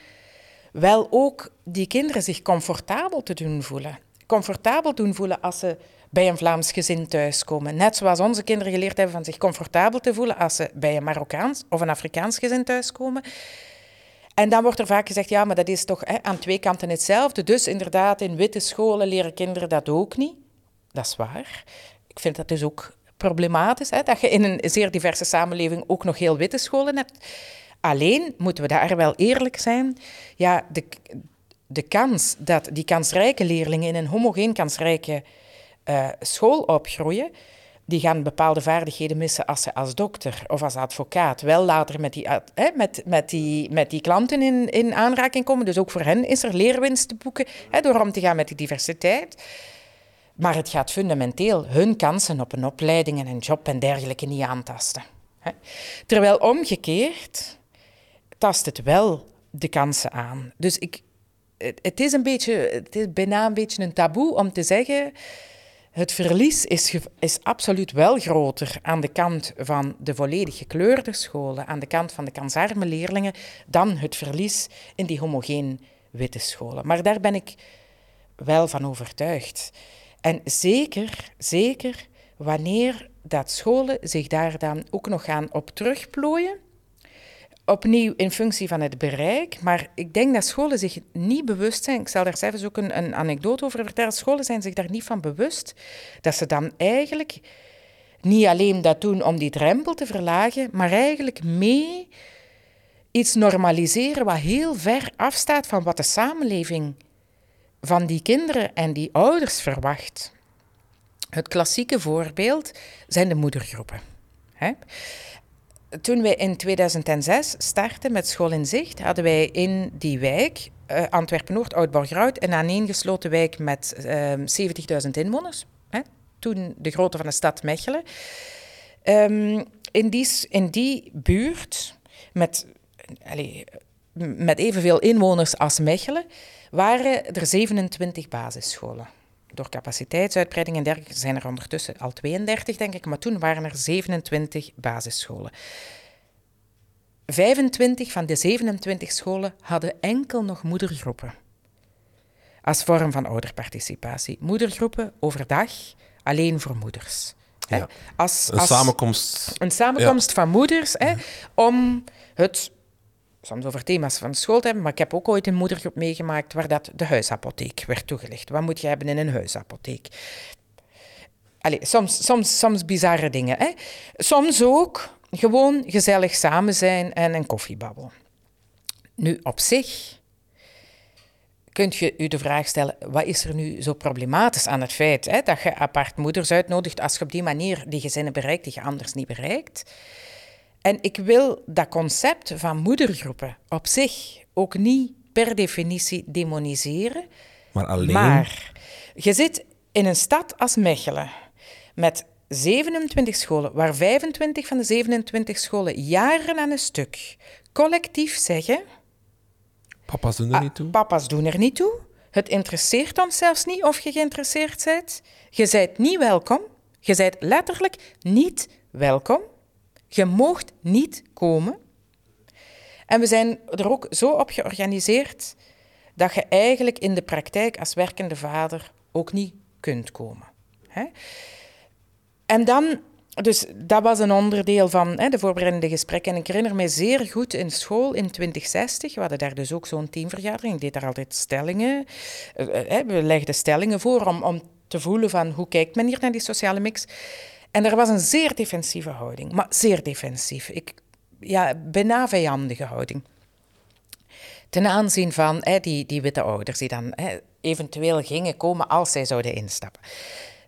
wel ook die kinderen zich comfortabel te doen voelen. Comfortabel doen voelen als ze bij een Vlaams gezin thuiskomen. Net zoals onze kinderen geleerd hebben van zich comfortabel te voelen als ze bij een Marokkaans of een Afrikaans gezin thuiskomen. En dan wordt er vaak gezegd, ja, maar dat is toch hè, aan twee kanten hetzelfde. Dus inderdaad, in witte scholen leren kinderen dat ook niet. Dat is waar. Ik vind dat dus ook problematisch, hè, dat je in een zeer diverse samenleving ook nog heel witte scholen hebt. Alleen moeten we daar wel eerlijk zijn. Ja, de, de kans dat die kansrijke leerlingen in een homogeen kansrijke uh, school opgroeien, die gaan bepaalde vaardigheden missen als ze als dokter of als advocaat wel later met die, met, met die, met die klanten in, in aanraking komen. Dus ook voor hen is er leerwinst te boeken hè, door om te gaan met die diversiteit. Maar het gaat fundamenteel hun kansen op een opleiding en een job en dergelijke niet aantasten. Terwijl omgekeerd tast het wel de kansen aan. Dus ik, het, is een beetje, het is bijna een beetje een taboe om te zeggen. Het verlies is, is absoluut wel groter aan de kant van de volledig gekleurde scholen, aan de kant van de kansarme leerlingen, dan het verlies in die homogeen witte scholen. Maar daar ben ik wel van overtuigd. En zeker, zeker wanneer dat scholen zich daar dan ook nog gaan op terugplooien. Opnieuw in functie van het bereik, maar ik denk dat scholen zich niet bewust zijn. Ik zal daar zelfs ook een, een anekdote over vertellen. Scholen zijn zich daar niet van bewust dat ze dan eigenlijk niet alleen dat doen om die drempel te verlagen, maar eigenlijk mee iets normaliseren wat heel ver afstaat van wat de samenleving van die kinderen en die ouders verwacht. Het klassieke voorbeeld zijn de moedergroepen. Toen wij in 2006 startten met School in Zicht, hadden wij in die wijk, uh, Antwerpen-Noord, Oud-Borgerhout, een aaneengesloten wijk met uh, ehm, 70.000 inwoners. Toen de grootte van de stad Mechelen. Um, in, die, in die buurt, met, allez, met evenveel inwoners als Mechelen, waren er 27 basisscholen. Door capaciteitsuitbreiding en dergelijke zijn er ondertussen al 32, denk ik, maar toen waren er 27 basisscholen. 25 van de 27 scholen hadden enkel nog moedergroepen. Als vorm van ouderparticipatie. Moedergroepen overdag alleen voor moeders. Ja. Als, een samenkomst. Een samenkomst van moeders hè, om het soms over thema's van school hebben, maar ik heb ook ooit een moedergroep meegemaakt waar dat de huisapotheek werd toegelicht. Wat moet je hebben in een huisapotheek? Allee, soms, soms, soms bizarre dingen. Hè? Soms ook gewoon gezellig samen zijn en een koffiebabbel. Nu, op zich kunt je u de vraag stellen, wat is er nu zo problematisch aan het feit hè, dat je apart moeders uitnodigt als je op die manier die gezinnen bereikt die je anders niet bereikt? En ik wil dat concept van moedergroepen op zich ook niet per definitie demoniseren. Maar alleen. Maar je zit in een stad als Mechelen met 27 scholen, waar 25 van de 27 scholen jaren aan een stuk collectief zeggen. Papa's doen er ah, niet toe. Papa's doen er niet toe. Het interesseert ons zelfs niet of je geïnteresseerd bent. Je bent niet welkom. Je bent letterlijk niet welkom. Je moogt niet komen. En we zijn er ook zo op georganiseerd dat je eigenlijk in de praktijk als werkende vader ook niet kunt komen. Hè? En dan, dus dat was een onderdeel van hè, de voorbereidende gesprekken. En ik herinner me zeer goed in school in 2060, we hadden daar dus ook zo'n teamvergadering. Ik deed daar altijd stellingen. Eh, eh, we legden stellingen voor om, om te voelen van hoe kijkt men hier naar die sociale mix. En er was een zeer defensieve houding, maar zeer defensief. Ik, ja, bijna vijandige houding. Ten aanzien van die, die witte ouders die dan eventueel gingen komen als zij zouden instappen.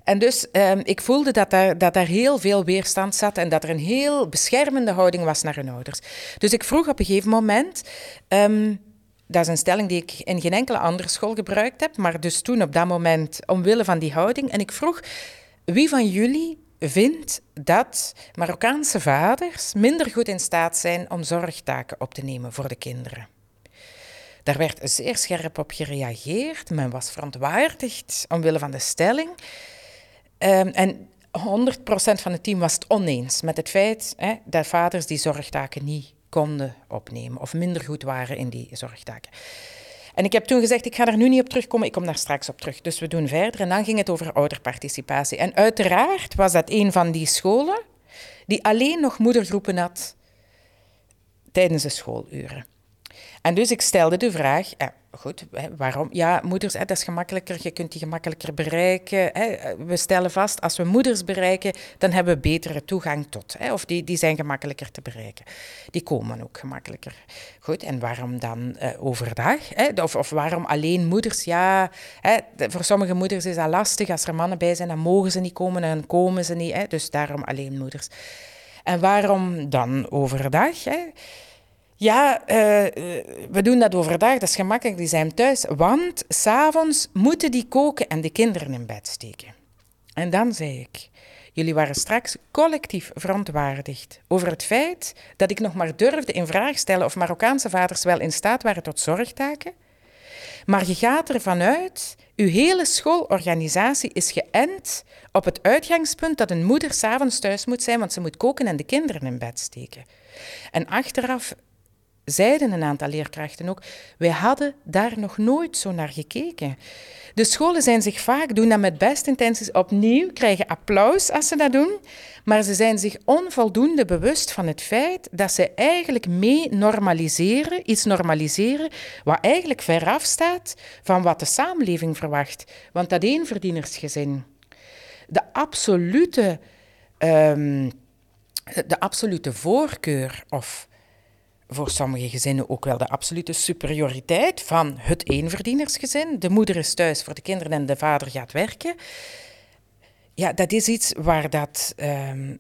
En dus um, ik voelde dat daar, dat daar heel veel weerstand zat en dat er een heel beschermende houding was naar hun ouders. Dus ik vroeg op een gegeven moment, um, dat is een stelling die ik in geen enkele andere school gebruikt heb, maar dus toen op dat moment omwille van die houding. En ik vroeg, wie van jullie vindt dat Marokkaanse vaders minder goed in staat zijn om zorgtaken op te nemen voor de kinderen. Daar werd zeer scherp op gereageerd. Men was verontwaardigd omwille van de stelling. Um, en 100% van het team was het oneens met het feit hè, dat vaders die zorgtaken niet konden opnemen of minder goed waren in die zorgtaken. En ik heb toen gezegd, ik ga er nu niet op terugkomen, ik kom daar straks op terug. Dus we doen verder. En dan ging het over ouderparticipatie. En uiteraard was dat een van die scholen die alleen nog moedergroepen had tijdens de schooluren. En dus ik stelde de vraag, goed, waarom? Ja, moeders, dat is gemakkelijker, je kunt die gemakkelijker bereiken. We stellen vast, als we moeders bereiken, dan hebben we betere toegang tot. Of die, die zijn gemakkelijker te bereiken. Die komen ook gemakkelijker. Goed, en waarom dan uh, overdag? Of, of waarom alleen moeders? Ja, voor sommige moeders is dat lastig. Als er mannen bij zijn, dan mogen ze niet komen en komen ze niet. Dus daarom alleen moeders. En waarom dan overdag? Ja, uh, we doen dat overdag, dat is gemakkelijk, die zijn thuis. Want s'avonds moeten die koken en de kinderen in bed steken. En dan zei ik, jullie waren straks collectief verontwaardigd over het feit dat ik nog maar durfde in vraag stellen of Marokkaanse vaders wel in staat waren tot zorgtaken. Maar je gaat ervan uit, uw hele schoolorganisatie is geënt op het uitgangspunt dat een moeder s'avonds thuis moet zijn, want ze moet koken en de kinderen in bed steken. En achteraf zeiden een aantal leerkrachten ook, wij hadden daar nog nooit zo naar gekeken. De scholen zijn zich vaak, doen dat met best intenties opnieuw, krijgen applaus als ze dat doen, maar ze zijn zich onvoldoende bewust van het feit dat ze eigenlijk mee normaliseren, iets normaliseren, wat eigenlijk veraf staat van wat de samenleving verwacht. Want dat eenverdienersgezin, de absolute, um, de absolute voorkeur of voor sommige gezinnen ook wel de absolute superioriteit van het eenverdienersgezin. De moeder is thuis voor de kinderen en de vader gaat werken. Ja, dat is iets waar dat um,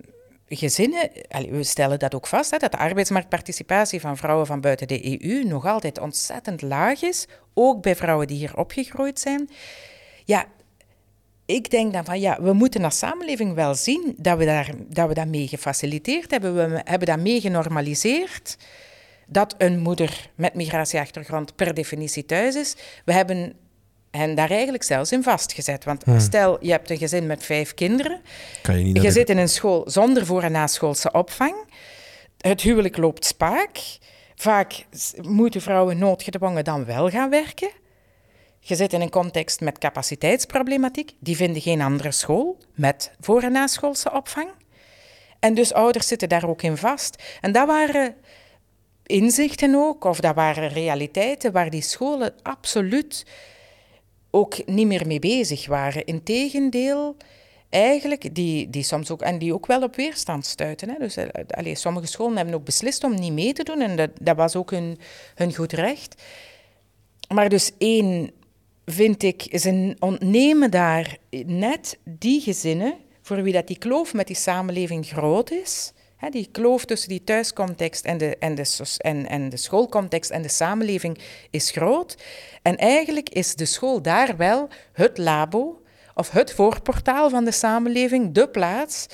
gezinnen, we stellen dat ook vast, hè, dat de arbeidsmarktparticipatie van vrouwen van buiten de EU nog altijd ontzettend laag is, ook bij vrouwen die hier opgegroeid zijn. Ja, ik denk dan van ja, we moeten als samenleving wel zien dat we, daar, dat we dat mee gefaciliteerd hebben. We hebben dat mee genormaliseerd dat een moeder met migratieachtergrond per definitie thuis is. We hebben hen daar eigenlijk zelfs in vastgezet. Want hmm. stel, je hebt een gezin met vijf kinderen. Kan je niet je zit in een school zonder voor- en naschoolse opvang. Het huwelijk loopt spaak. Vaak moeten vrouwen noodgedwongen dan wel gaan werken. Je zit in een context met capaciteitsproblematiek. Die vinden geen andere school met voor- en naschoolse opvang. En dus ouders zitten daar ook in vast. En dat waren inzichten ook, of dat waren realiteiten waar die scholen absoluut ook niet meer mee bezig waren. Integendeel, eigenlijk, die, die soms ook, en die ook wel op weerstand stuiten. Hè. Dus eh, allee, sommige scholen hebben ook beslist om niet mee te doen en dat, dat was ook hun, hun goed recht. Maar dus één, vind ik, ze ontnemen daar net die gezinnen voor wie dat die kloof met die samenleving groot is die kloof tussen die thuiscontext en de, en, de, en, en de schoolcontext en de samenleving is groot. En eigenlijk is de school daar wel het labo of het voorportaal van de samenleving, de plaats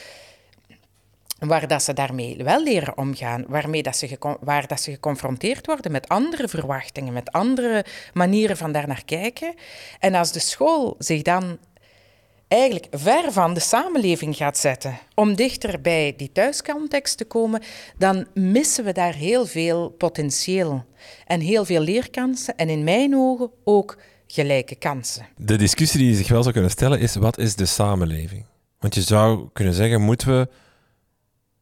waar dat ze daarmee wel leren omgaan, waarmee dat ze waar dat ze geconfronteerd worden met andere verwachtingen, met andere manieren van daar naar kijken. En als de school zich dan eigenlijk ver van de samenleving gaat zetten om dichter bij die thuiscontext te komen, dan missen we daar heel veel potentieel en heel veel leerkansen en in mijn ogen ook gelijke kansen. De discussie die je zich wel zou kunnen stellen is, wat is de samenleving? Want je zou kunnen zeggen, moeten we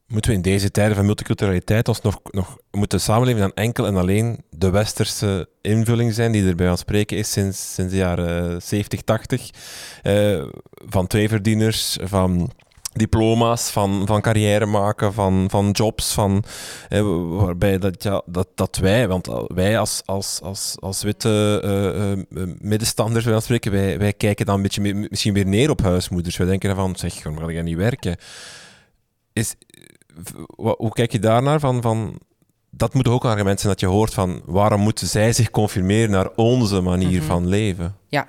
moeten we in deze tijden van multiculturaliteit ons nog, nog moeten samenleven dan enkel en alleen de westerse invulling zijn die er bij ons spreken is sinds, sinds de jaren 70, 80. Uh, van tweeverdieners, van diploma's, van, van carrière maken, van, van jobs, van, eh, waarbij dat, ja, dat, dat wij, want wij als, als, als, als witte uh, uh, middenstanders, wij, spreken, wij, wij kijken dan een beetje misschien weer neer op huismoeders. Wij denken van, zeg, waarom ga je niet werken? Is, hoe kijk je daarnaar? Van, van, dat moet ook een argument zijn dat je hoort van waarom moeten zij zich confirmeren naar onze manier mhm. van leven? Ja,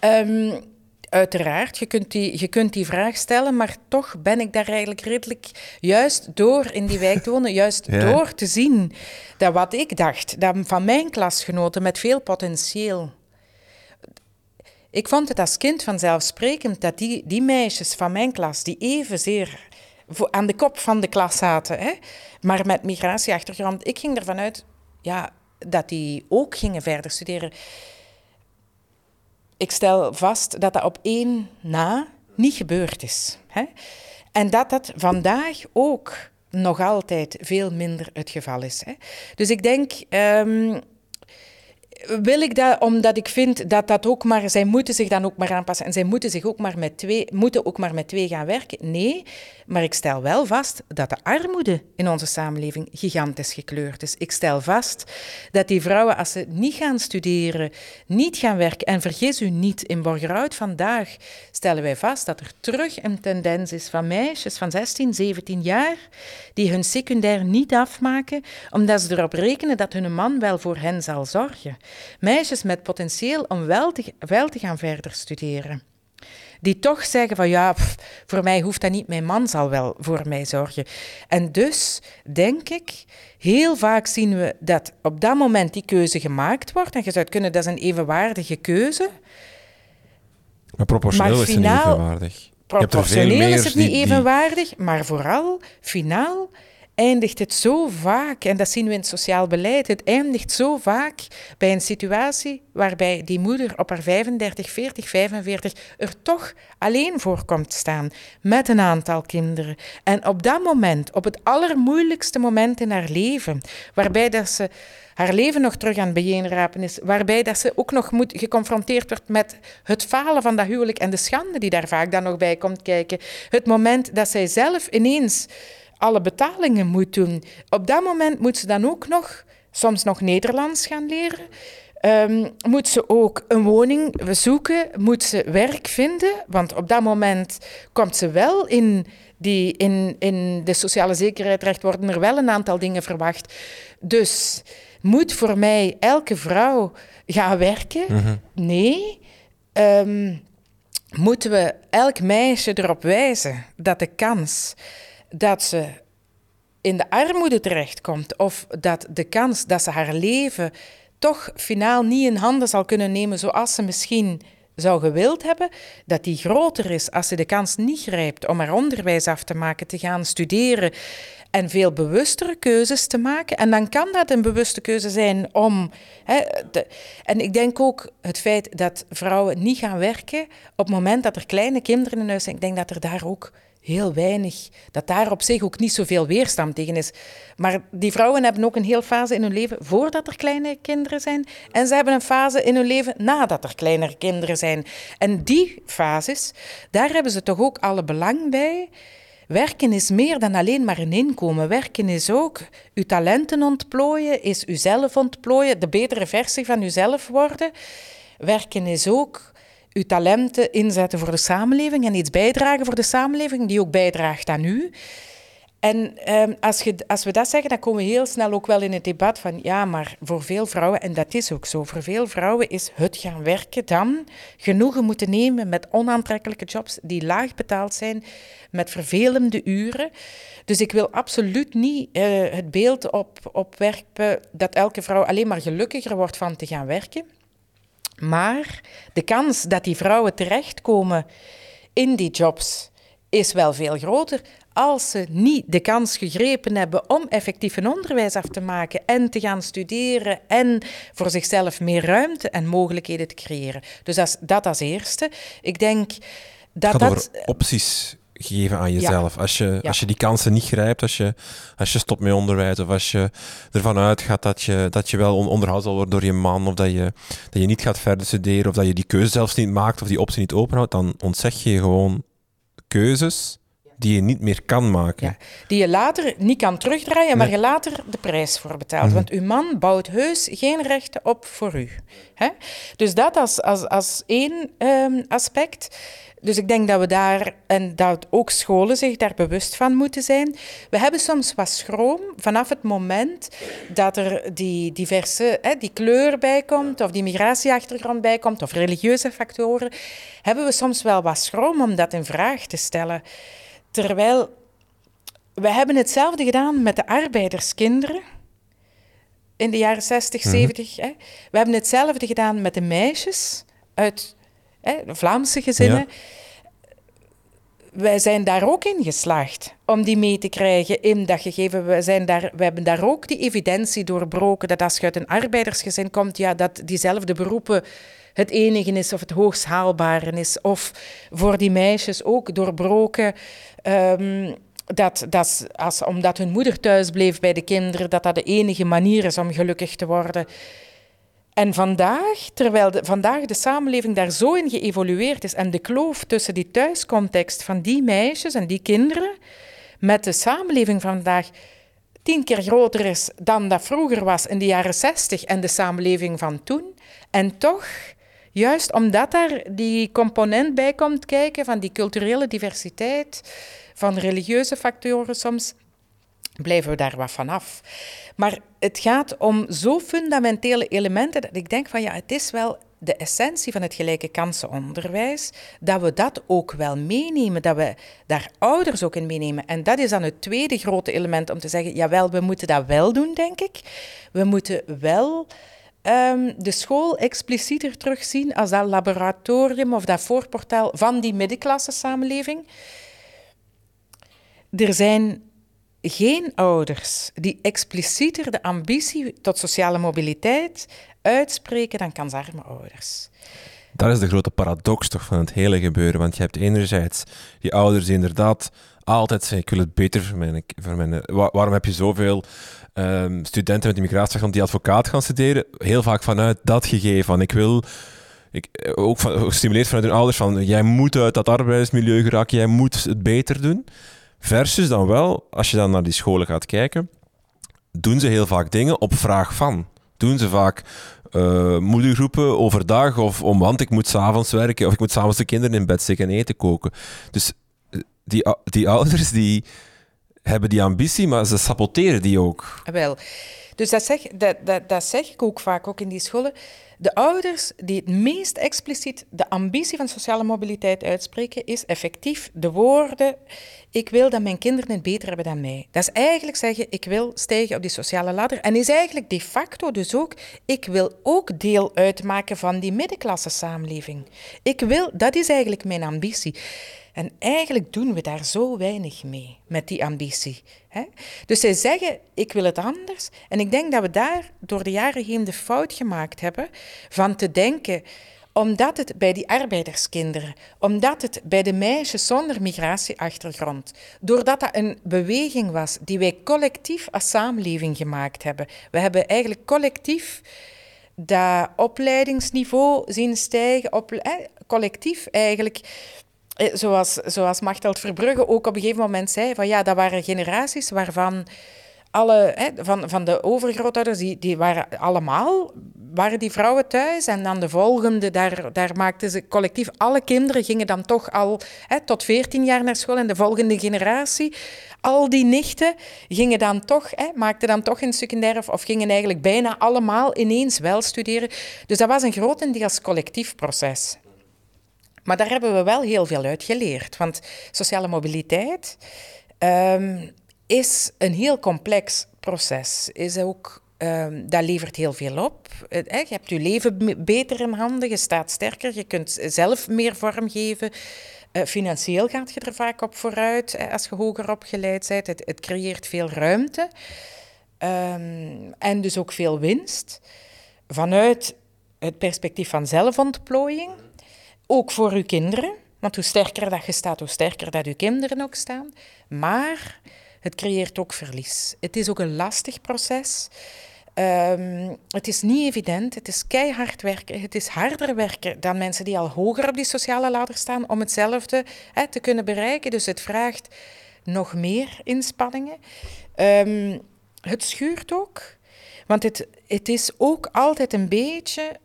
um, uiteraard. Je kunt, die, je kunt die vraag stellen, maar toch ben ik daar eigenlijk redelijk, juist door in die wijk te wonen, juist door te zien dat wat ik dacht, dat van mijn klasgenoten met veel potentieel. Ik vond het als kind vanzelfsprekend dat die, die meisjes van mijn klas, die evenzeer aan de kop van de klas zaten, hè, maar met migratieachtergrond. Ik ging ervan uit ja, dat die ook gingen verder studeren. Ik stel vast dat dat op één na niet gebeurd is. Hè? En dat dat vandaag ook nog altijd veel minder het geval is. Hè? Dus ik denk, um, wil ik dat omdat ik vind dat dat ook maar, zij moeten zich dan ook maar aanpassen en zij moeten zich ook maar met twee, moeten ook maar met twee gaan werken. Nee, maar ik stel wel vast dat de armoede in onze samenleving gigantisch gekleurd is. Ik stel vast dat die vrouwen, als ze niet gaan studeren, niet gaan werken, en vergis u niet, in Borgerhout vandaag stellen wij vast dat er terug een tendens is van meisjes van 16, 17 jaar die hun secundair niet afmaken, omdat ze erop rekenen dat hun man wel voor hen zal zorgen. Meisjes met potentieel om wel te, wel te gaan verder studeren. Die toch zeggen van ja, voor mij hoeft dat niet, mijn man zal wel voor mij zorgen. En dus denk ik, heel vaak zien we dat op dat moment die keuze gemaakt wordt. En je zou kunnen, dat is een evenwaardige keuze. Maar proportioneel is het niet evenwaardig. Proportioneel is het niet evenwaardig, maar vooral finaal eindigt het zo vaak, en dat zien we in het sociaal beleid, het eindigt zo vaak bij een situatie waarbij die moeder op haar 35, 40, 45 er toch alleen voor komt staan met een aantal kinderen. En op dat moment, op het allermoeilijkste moment in haar leven, waarbij dat ze haar leven nog terug aan het bijeenrapen is, waarbij dat ze ook nog moet, geconfronteerd wordt met het falen van dat huwelijk en de schande die daar vaak dan nog bij komt kijken. Het moment dat zij zelf ineens alle betalingen moet doen. Op dat moment moet ze dan ook nog, soms nog Nederlands gaan leren. Um, moet ze ook een woning zoeken, moet ze werk vinden, want op dat moment komt ze wel in, die, in, in de sociale zekerheid worden er wel een aantal dingen verwacht. Dus moet voor mij elke vrouw gaan werken? Mhm. Nee. Um, moeten we elk meisje erop wijzen dat de kans dat ze in de armoede terechtkomt of dat de kans dat ze haar leven toch finaal niet in handen zal kunnen nemen zoals ze misschien zou gewild hebben, dat die groter is als ze de kans niet grijpt om haar onderwijs af te maken, te gaan studeren en veel bewustere keuzes te maken. En dan kan dat een bewuste keuze zijn om. Hè, en ik denk ook het feit dat vrouwen niet gaan werken op het moment dat er kleine kinderen in huis zijn, ik denk dat er daar ook heel weinig, dat daar op zich ook niet zoveel weerstand tegen is. Maar die vrouwen hebben ook een heel fase in hun leven voordat er kleine kinderen zijn. En ze hebben een fase in hun leven nadat er kleinere kinderen zijn. En die fases, daar hebben ze toch ook alle belang bij. Werken is meer dan alleen maar een inkomen. Werken is ook uw talenten ontplooien, is uzelf ontplooien, de betere versie van uzelf worden. Werken is ook uw talenten inzetten voor de samenleving en iets bijdragen voor de samenleving die ook bijdraagt aan u. En ehm, als, als we dat zeggen, dan komen we heel snel ook wel in het debat van ja, maar voor veel vrouwen, en dat is ook zo, voor veel vrouwen is het gaan werken dan genoegen moeten nemen met onaantrekkelijke jobs die laag betaald zijn, met vervelende uren. Dus ik wil absoluut niet uh, het beeld op, opwerpen dat elke vrouw alleen maar gelukkiger wordt van te gaan werken. Maar de kans dat die vrouwen terechtkomen in die jobs is wel veel groter als ze niet de kans gegrepen hebben om effectief een onderwijs af te maken en te gaan studeren en voor zichzelf meer ruimte en mogelijkheden te creëren. Dus dat, dat als eerste. Ik denk dat dat... Opties geven aan jezelf. Als, je, als je die kansen niet grijpt, als je, als je stopt met onderwijs of als je ervan uitgaat dat je, dat je wel onderhoud zal worden door je man of dat je, dat je niet gaat verder studeren of dat je die keuze zelfs niet maakt of die optie niet openhoudt, dan ontzeg je gewoon keuzes die je niet meer kan maken. die je later niet kan terugdraaien, maar je later de prijs voor betaalt. Mhm. Want uw man bouwt heus geen rechten op voor u. Hè? Dus dat als, als, als één um, aspect. Dus ik denk dat we daar, en dat ook scholen zich daar bewust van moeten zijn. We hebben soms wat schroom vanaf het moment dat er die diverse, hè, die kleur bij komt, of die migratieachtergrond bij komt, of religieuze factoren, hebben we soms wel wat schroom om dat in vraag te stellen. Terwijl we hebben hetzelfde gedaan met de arbeiderskinderen in de jaren 60, 70. Mhm. Hè. We hebben hetzelfde gedaan met de meisjes uit hè, Vlaamse gezinnen. Wij zijn daar ook in geslaagd om die mee te krijgen in dat gegeven. We, zijn daar, we hebben daar ook die evidentie doorbroken dat als je uit een arbeidersgezin komt, ja, dat diezelfde beroepen het enige is of het hoogst haalbare is. Of voor die meisjes ook doorbroken. Um, dat, dat als, omdat hun moeder thuis bleef bij de kinderen, dat dat de enige manier is om gelukkig te worden. En vandaag, terwijl de, vandaag de samenleving daar zo in geëvolueerd is en de kloof tussen die thuiscontext van die meisjes en die kinderen met de samenleving van vandaag tien keer groter is dan dat vroeger was in de jaren zestig en de samenleving van toen. En toch Juist omdat daar die component bij komt kijken van die culturele diversiteit, van religieuze factoren soms, blijven we daar wat van af. Maar het gaat om zo fundamentele elementen dat ik denk van ja, het is wel de essentie van het gelijke kansenonderwijs, dat we dat ook wel meenemen, dat we daar ouders ook in meenemen. En dat is dan het tweede grote element om te zeggen, jawel, we moeten dat wel doen, denk ik. We moeten wel um, de school explicieter terugzien als dat laboratorium of dat voorportaal van die middenklasse samenleving. Er zijn geen ouders die explicieter de ambitie tot sociale mobiliteit uitspreken dan kansarme ouders. Dat is de grote paradox toch van het hele gebeuren. Want je hebt enerzijds die ouders die inderdaad altijd zeggen: Ik wil het beter voor mijn. Voor mijn waarom heb je zoveel um, studenten met immigratieachtergrond die advocaat gaan studeren? Heel vaak vanuit dat gegeven van: Ik wil. Ik, ook gestimuleerd vanuit hun ouders van: Jij moet uit dat arbeidsmilieu geraken, jij moet het beter doen. Versus dan wel, als je dan naar die scholen gaat kijken, doen ze heel vaak dingen op vraag van. Doen ze vaak uh, moedergroepen overdag of om, want ik moet s'avonds werken of ik moet s'avonds de kinderen in bed steken en eten koken. Dus eh, die, die ouders die hebben die ambitie, maar ze saboteren die ook. Wel, dus dat zeg, dat, dat, dat zeg ik ook vaak, ook in die scholen. De ouders die het meest expliciet de ambitie van sociale mobiliteit uitspreken, is effectief de woorden: Ik wil dat mijn kinderen het beter hebben dan mij. Dat is eigenlijk zeggen: Ik wil stijgen op die sociale ladder. En is eigenlijk de facto dus ook: Ik wil ook deel uitmaken van die middenklasse samenleving. Ik wil, dat is eigenlijk mijn ambitie. En eigenlijk doen we daar zo weinig mee, met die ambitie. Dus zij zeggen, ik wil het anders. En ik denk dat we daar door de jaren heen de fout gemaakt hebben van te denken, omdat het bij die arbeiderskinderen, omdat het bij de meisjes zonder migratieachtergrond, doordat dat een beweging was die wij collectief als samenleving gemaakt hebben. We hebben eigenlijk collectief dat opleidingsniveau zien stijgen, op, collectief eigenlijk eh, zoals, zoals Machteld Verbrugge ook op een gegeven moment zei, van ja, dat waren generaties waarvan alle, hè, van, van de overgrootouders, die, die waren allemaal, waren die vrouwen thuis. En dan de volgende, daar, daar maakten ze collectief, alle kinderen gingen dan toch al hè, tot 14 jaar naar school. En de volgende generatie, al die nichten, gingen dan toch, hè, maakten dan toch een secundair, of, gingen eigenlijk bijna allemaal ineens wel studeren. Dus dat was een grotendeels collectief proces. Maar daar hebben we wel heel veel uit geleerd. Want sociale mobiliteit um, is een heel complex proces. Is ook, um, dat levert heel veel op. Je hebt je leven beter in handen, je staat sterker, je kunt zelf meer vormgeven. Uh, financieel gaat je er vaak op vooruit als je hoger opgeleid bent. Het, creëert veel ruimte um, en dus ook veel winst. Vanuit het perspectief van zelfontplooiing ook voor uw kinderen, want hoe sterker dat je staat, hoe sterker dat uw kinderen ook staan. Maar het creëert ook verlies. Het is ook een lastig proces. Um, het is niet evident, het is keihard werken, het is harder werken dan mensen die al hoger op die sociale ladder staan om hetzelfde te kunnen bereiken. Dus het vraagt nog meer inspanningen. Um, het schuurt ook, want het, het is ook altijd een beetje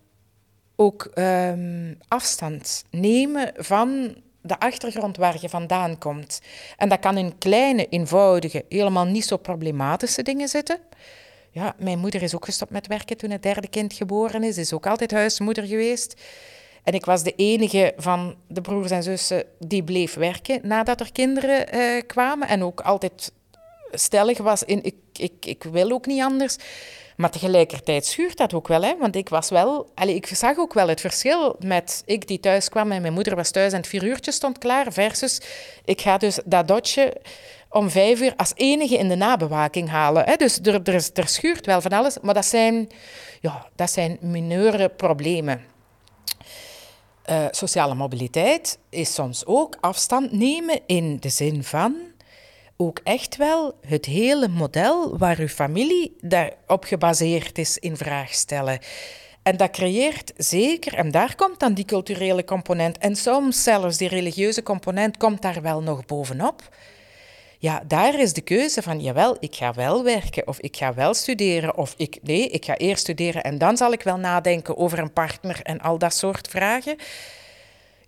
ook um, afstand nemen van de achtergrond waar je vandaan komt. En dat kan in kleine, eenvoudige, helemaal niet zo problematische dingen zitten. Ja, mijn moeder is ook gestopt met werken toen het derde kind geboren is. Is ook altijd huismoeder geweest. En ik was de enige van de broers en zussen die bleef werken nadat er kinderen uh, kwamen. En ook altijd stellig was in ik, ik, ik wil ook niet anders. Maar tegelijkertijd schuurt dat ook wel, hè? want ik was wel, ik zag ook wel het verschil met ik die thuis kwam en mijn moeder was thuis en het vier uurtje stond klaar, versus ik ga dus dat dotje om vijf uur als enige in de nabewaking halen. Hè? Dus er, er, schuurt wel van alles, maar dat zijn, ja, dat zijn mineure problemen. Uh, sociale mobiliteit is soms ook afstand nemen in de zin van ook echt wel het hele model waar uw familie daarop gebaseerd is in vraag stellen. En dat creëert zeker, en daar komt dan die culturele component, en soms zelfs die religieuze component komt daar wel nog bovenop. Ja, daar is de keuze van, jawel, ik ga wel werken, of ik ga wel studeren, of ik, nee, ik ga eerst studeren en dan zal ik wel nadenken over een partner en al dat soort vragen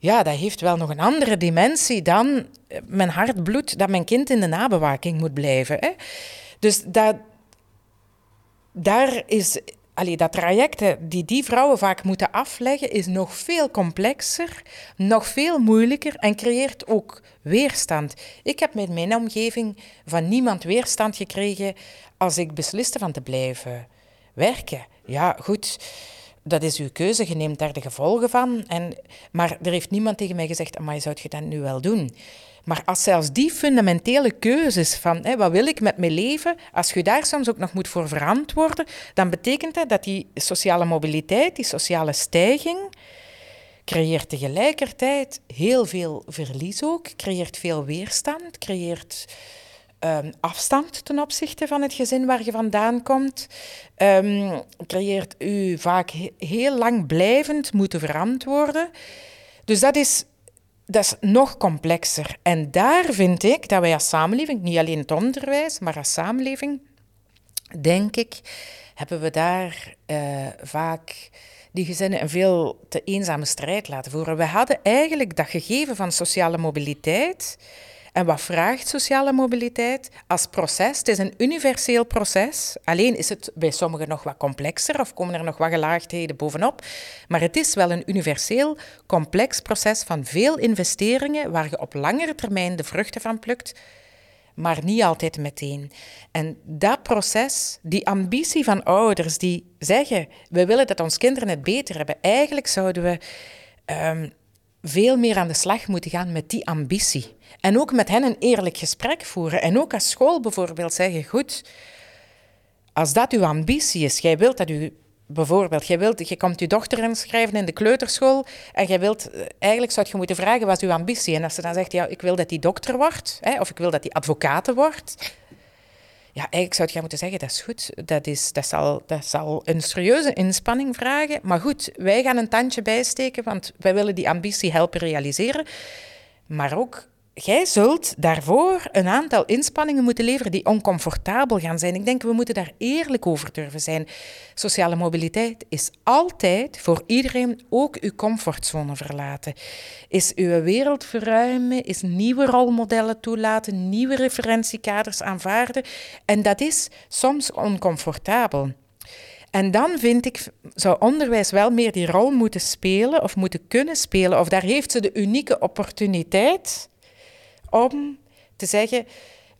ja, dat heeft wel nog een andere dimensie dan eh, mijn hart bloedt dat mijn kind in de nabewaking moet blijven. Hè? Dus dat, daar is dat traject die die vrouwen vaak moeten afleggen, is nog veel complexer, nog veel moeilijker en creëert ook weerstand. Ik heb met mijn omgeving van niemand weerstand gekregen als ik besliste van te blijven werken. Ja, goed, dat is uw keuze, je neemt daar de gevolgen van. En, maar er heeft niemand tegen mij gezegd, maar zou je dat nu wel doen? Maar als zelfs die fundamentele keuzes van hè, wat wil ik met mijn leven, als je daar soms ook nog moet voor verantwoorden, dan betekent dat dat die sociale mobiliteit, die sociale stijging, creëert tegelijkertijd heel veel verlies ook, creëert veel weerstand, creëert um, afstand ten opzichte van het gezin waar je vandaan komt, um, creëert u vaak heel lang blijvend moeten verantwoorden. Dus dat is dat is nog complexer. En daar vind ik dat wij als samenleving, niet alleen het onderwijs, maar als samenleving, denk ik, hebben we daar uh, vaak die gezinnen een veel te eenzame strijd laten voeren. We hadden eigenlijk dat gegeven van sociale mobiliteit en wat vraagt sociale mobiliteit als proces? Het is een universeel proces. Alleen is het bij sommigen nog wat complexer of komen er nog wat gelaagdheden bovenop. Maar het is wel een universeel complex proces van veel investeringen waar je op langere termijn de vruchten van plukt maar niet altijd meteen. En dat proces, die ambitie van ouders die zeggen: we willen dat onze kinderen het beter hebben, eigenlijk zouden we um, veel meer aan de slag moeten gaan met die ambitie. En ook met hen een eerlijk gesprek voeren. En ook als school bijvoorbeeld zeggen, goed, als dat uw ambitie is, jij wilt dat u bijvoorbeeld, jij wilt, je komt je dochter inschrijven in de kleuterschool en jij wilt, eh, eigenlijk zou je moeten vragen, wat is uw ambitie? En als ze dan zegt, ja, ik wil dat die dokter wordt, hè, of ik wil dat die advocaat wordt, ja, eigenlijk zou je moeten zeggen, dat is goed, dat, is, dat, zal, dat zal een serieuze inspanning vragen, maar goed, wij gaan een tandje bijsteken, want wij willen die ambitie helpen realiseren, maar ook jij zult daarvoor een aantal inspanningen moeten leveren die oncomfortabel gaan zijn. Ik denk, we moeten daar eerlijk over durven zijn. Sociale mobiliteit is altijd voor iedereen ook uw comfortzone verlaten. Is uw wereld verruimen, is nieuwe rolmodellen toelaten, nieuwe referentiekaders aanvaarden. En dat is soms oncomfortabel. En dan vind ik, zou onderwijs wel meer die rol moeten spelen of moeten kunnen spelen. Of daar heeft ze de unieke opportuniteit om te zeggen,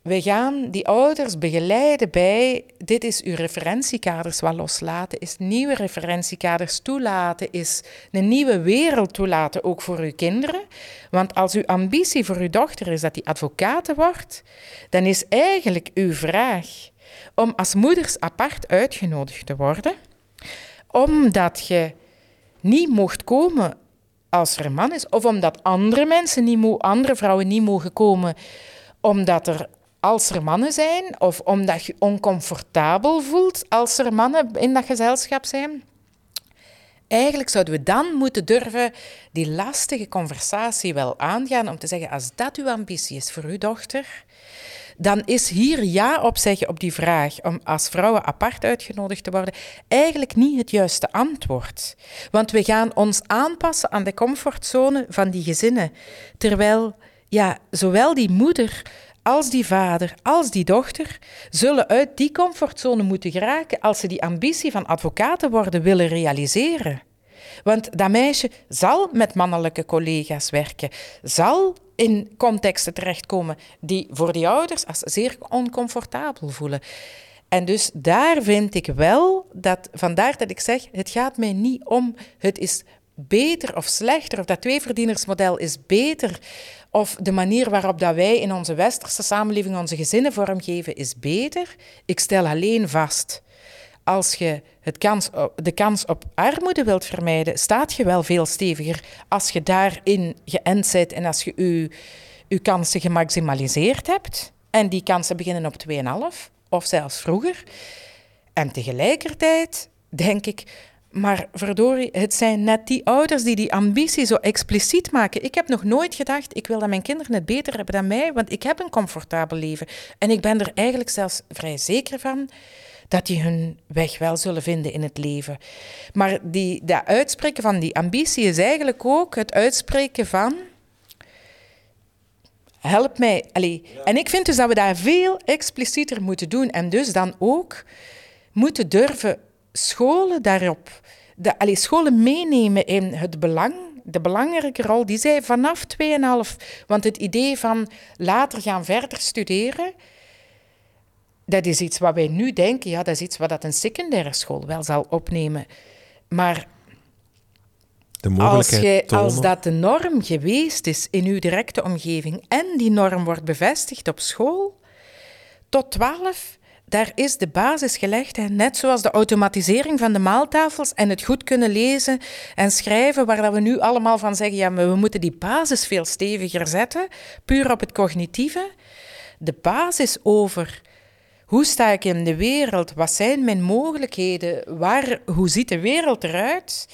we gaan die ouders begeleiden bij, dit is uw referentiekaders wat loslaten, is nieuwe referentiekaders toelaten, is een nieuwe wereld toelaten, ook voor uw kinderen. Want als uw ambitie voor uw dochter is dat die advocaat wordt, dan is eigenlijk uw vraag om als moeders apart uitgenodigd te worden, omdat je niet mocht komen als er een man is, of omdat andere mensen niet mo andere vrouwen niet mogen komen omdat er als er mannen zijn, of omdat je oncomfortabel voelt als er mannen in dat gezelschap zijn. Eigenlijk zouden we dan moeten durven die lastige conversatie wel aangaan om te zeggen, als dat uw ambitie is voor uw dochter, dan is hier ja op zeggen op die vraag om als vrouwen apart uitgenodigd te worden eigenlijk niet het juiste antwoord. Want we gaan ons aanpassen aan de comfortzone van die gezinnen. Terwijl ja, zowel die moeder als die vader, als die dochter, zullen uit die comfortzone moeten geraken als ze die ambitie van advocaten worden willen realiseren. Want dat meisje zal met mannelijke collega's werken, zal in contexten terechtkomen die voor die ouders als zeer oncomfortabel voelen. En dus daar vind ik wel dat, vandaar dat ik zeg, het gaat mij niet om, het is beter of slechter, of dat tweeverdienersmodel is beter, of de manier waarop dat wij in onze westerse samenleving onze gezinnen vormgeven is beter. Ik stel alleen vast als je het kans de kans op armoede wilt vermijden, staat je wel veel steviger als je daarin geënt bent en als je je, je kansen gemaximaliseerd hebt. En die kansen beginnen op 2,5 of zelfs vroeger. En tegelijkertijd denk ik, maar verdorie, het zijn net die ouders die die ambitie zo expliciet maken. Ik heb nog nooit gedacht, ik wil dat mijn kinderen het beter hebben dan mij, want ik heb een comfortabel leven. En ik ben er eigenlijk zelfs vrij zeker van dat die hun weg wel zullen vinden in het leven. Maar die, dat uitspreken van die ambitie is eigenlijk ook het uitspreken van. Help mij. Allee. En ik vind dus dat we daar veel explicieter moeten doen. En dus dan ook moeten durven scholen daarop, de, allee, scholen meenemen in het belang, de belangrijke rol die zij vanaf 2,5, want het idee van later gaan verder studeren, dat is iets wat wij nu denken, ja, dat is iets wat dat een secundaire school wel zal opnemen. Maar als, je, als dat de norm geweest is in uw directe omgeving en die norm wordt bevestigd op school, tot 12, daar is de basis gelegd. Hè. Net zoals de automatisering van de maaltafels en het goed kunnen lezen en schrijven, waar dat we nu allemaal van zeggen, ja, maar we moeten die basis veel steviger zetten, puur op het cognitieve. De basis over hoe sta ik in de wereld, wat zijn mijn mogelijkheden, waar, hoe ziet de wereld eruit,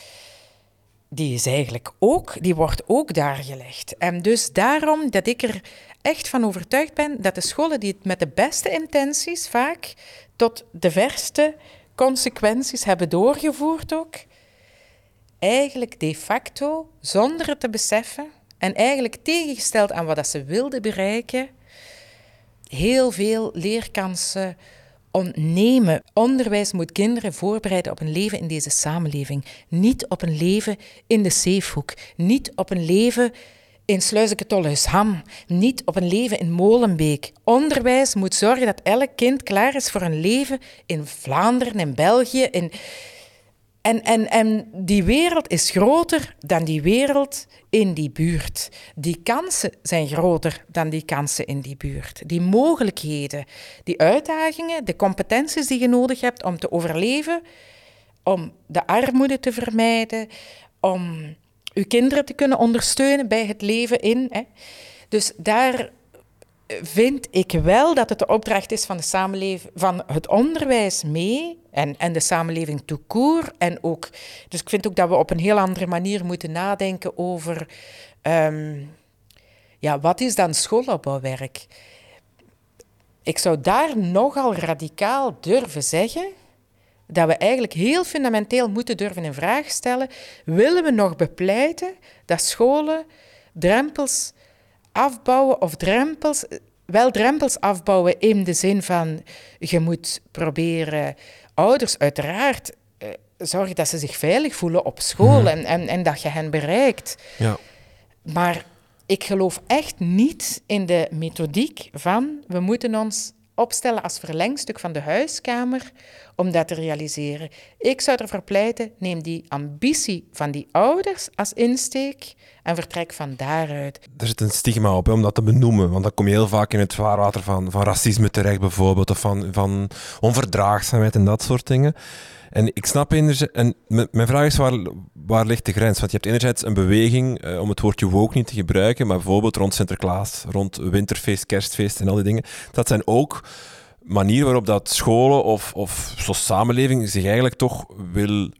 die is eigenlijk ook, die wordt ook daar gelegd. En dus daarom dat ik er echt van overtuigd ben dat de scholen die het met de beste intenties vaak tot de verste consequenties hebben doorgevoerd ook, eigenlijk de facto, zonder het te beseffen en eigenlijk tegengesteld aan wat dat ze wilden bereiken, heel veel leerkansen ontnemen. Onderwijs moet kinderen voorbereiden op een leven in deze samenleving. Niet op een leven in de Zeefhoek. Niet op een leven in Sluizeke-Tolhuisham. Niet op een leven in Molenbeek. Onderwijs moet zorgen dat elk kind klaar is voor een leven in Vlaanderen, in België. In... En, en, en die wereld is groter dan die wereld in die buurt. Die kansen zijn groter dan die kansen in die buurt. Die mogelijkheden, die uitdagingen, de competenties die je nodig hebt om te overleven, om de armoede te vermijden, om uw kinderen te kunnen ondersteunen bij het leven in. Hè. Dus daar vind ik wel dat het de opdracht is van, de samenleving, van het onderwijs mee en, en de samenleving court. En ook, dus ik vind ook dat we op een heel andere manier moeten nadenken over um, ja, wat is dan schoolopbouwwerk? Ik zou daar nogal radicaal durven zeggen dat we eigenlijk heel fundamenteel moeten durven in vraag stellen: willen we nog bepleiten dat scholen drempels afbouwen of drempels, wel drempels afbouwen in de zin van je moet proberen ouders uiteraard uh, zorgen dat ze zich veilig voelen op school mhm. en, en, en dat je hen bereikt. Ja. Maar ik geloof echt niet in de methodiek van we moeten ons opstellen als verlengstuk van de huiskamer om dat te realiseren. Ik zou ervoor pleiten, neem die ambitie van die ouders als insteek en vertrek van daaruit. Er zit een stigma op om dat te benoemen, want dan kom je heel vaak in het vaarwater van, van racisme terecht bijvoorbeeld, of van, van onverdraagzaamheid en dat soort dingen. En ik snap enerzijds, en mijn vraag is waar, waar ligt de grens? Want je hebt enerzijds een beweging, eh, om het woordje woke niet te gebruiken, maar bijvoorbeeld rond Sinterklaas, rond winterfeest, kerstfeest en al die dingen. Dat zijn ook manieren waarop dat scholen of, of zo'n samenleving zich eigenlijk toch wil,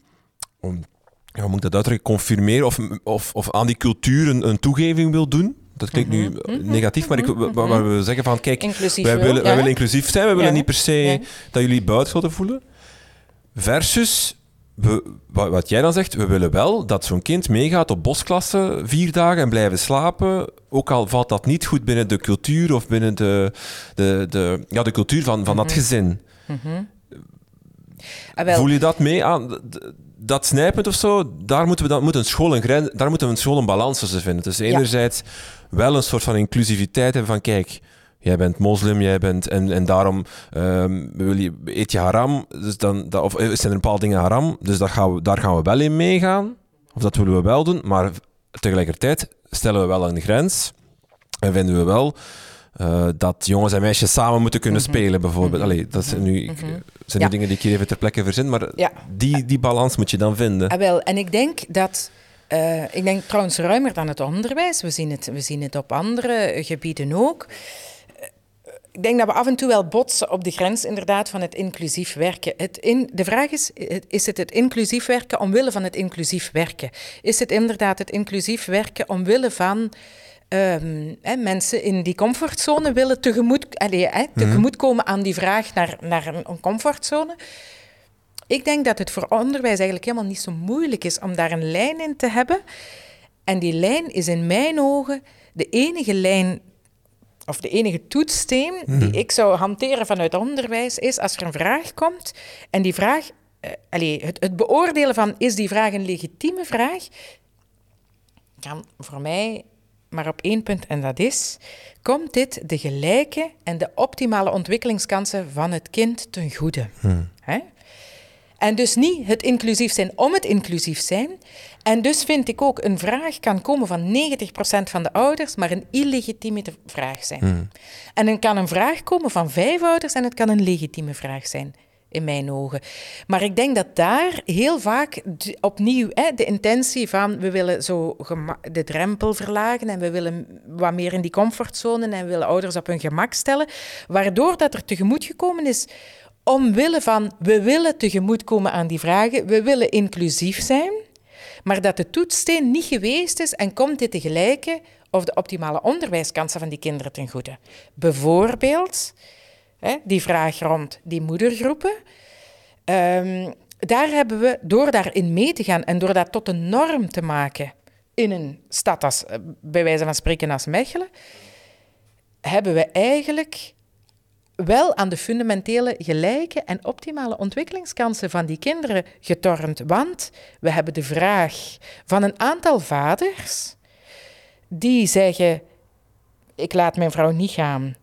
om, ja, moet ik dat uitdrukken, confirmeren of, of, of aan die cultuur een, een toegeving wil doen. Dat klinkt nu mhm. Mhm. negatief, maar ik, mhm. waar we zeggen van, kijk, wij willen, wij willen inclusief zijn, wij willen niet per se dat jullie buiten voelen. Versus wat jij dan zegt, we willen wel dat zo'n kind meegaat op bosklasse vier dagen en blijven slapen. Ook al valt dat niet goed binnen de cultuur of binnen de, de, de, ja, de cultuur van, van dat mhm. gezin. Mm Voel je dat mee aan? Dat snijpend of zo, daar moeten we dan, moet een school een grens, daar moeten we een school een balans tussen vinden. Dus enerzijds wel een soort van inclusiviteit hebben van kijk, jij bent moslim, jij bent... En, en daarom um, wil je, eet je haram, dus dan, dat, of zijn er bepaalde dingen haram, dus daar gaan, we, daar gaan we wel in meegaan. Of dat willen we wel doen, maar tegelijkertijd stellen we wel een grens en vinden we wel... Uh, dat jongens en meisjes samen moeten kunnen mhm. spelen, bijvoorbeeld. Mhm. Allee, dat zijn nu, mm -hmm. zijn nu dingen die ik hier even ter plekke verzin, maar ja. die, die balans moet je dan vinden. Ah, wel, en ik denk dat uh, ik denk trouwens ruimer dan het onderwijs. We zien het, we zien het op andere gebieden ook ik denk dat we af en toe wel botsen op de grens inderdaad van het inclusief werken. Het in, de vraag is, is het het inclusief werken omwille van het inclusief werken? Is het inderdaad het inclusief werken omwille van um, hè, mensen in die comfortzone willen tegemoet, allez, hè, mhm. tegemoetkomen aan die vraag naar, naar een, een comfortzone? Ik denk dat het voor onderwijs eigenlijk helemaal niet zo moeilijk is om daar een lijn in te hebben. En die lijn is in mijn ogen de enige lijn of de enige toetssteen die mhm. ik zou hanteren vanuit onderwijs is als er een vraag komt en die vraag uh, het, het beoordelen van is die vraag een legitieme vraag, kan voor mij maar op één punt en dat is, komt dit de gelijke en de optimale ontwikkelingskansen van het kind ten goede? Hmm. En dus niet het inclusief zijn om het inclusief zijn. En dus vind ik ook een vraag kan komen van 90% van de ouders, maar een illegitieme vraag zijn. Hmm. En dan kan een vraag komen van vijf ouders en het kan een legitieme vraag zijn in mijn ogen. Maar ik denk dat daar heel vaak opnieuw hè, de intentie van we willen zo de drempel verlagen en we willen wat meer in die comfortzone en we willen ouders op hun gemak stellen, waardoor dat er tegemoet gekomen is omwille van we willen tegemoetkomen aan die vragen, we willen inclusief zijn, maar dat de toetssteen niet geweest is en komt dit tegelijkertijd of de optimale onderwijskansen van die kinderen ten goede. Bijvoorbeeld hè, die vraag rond die moedergroepen. Um, daar hebben we, door daarin mee te gaan en door dat tot een norm te maken in een stad als, eh, bij wijze van spreken als Mechelen, hebben we eigenlijk wel aan de fundamentele gelijke en optimale ontwikkelingskansen van die kinderen getornd. Want we hebben de vraag van een aantal vaders die zeggen: Ik laat mijn vrouw niet gaan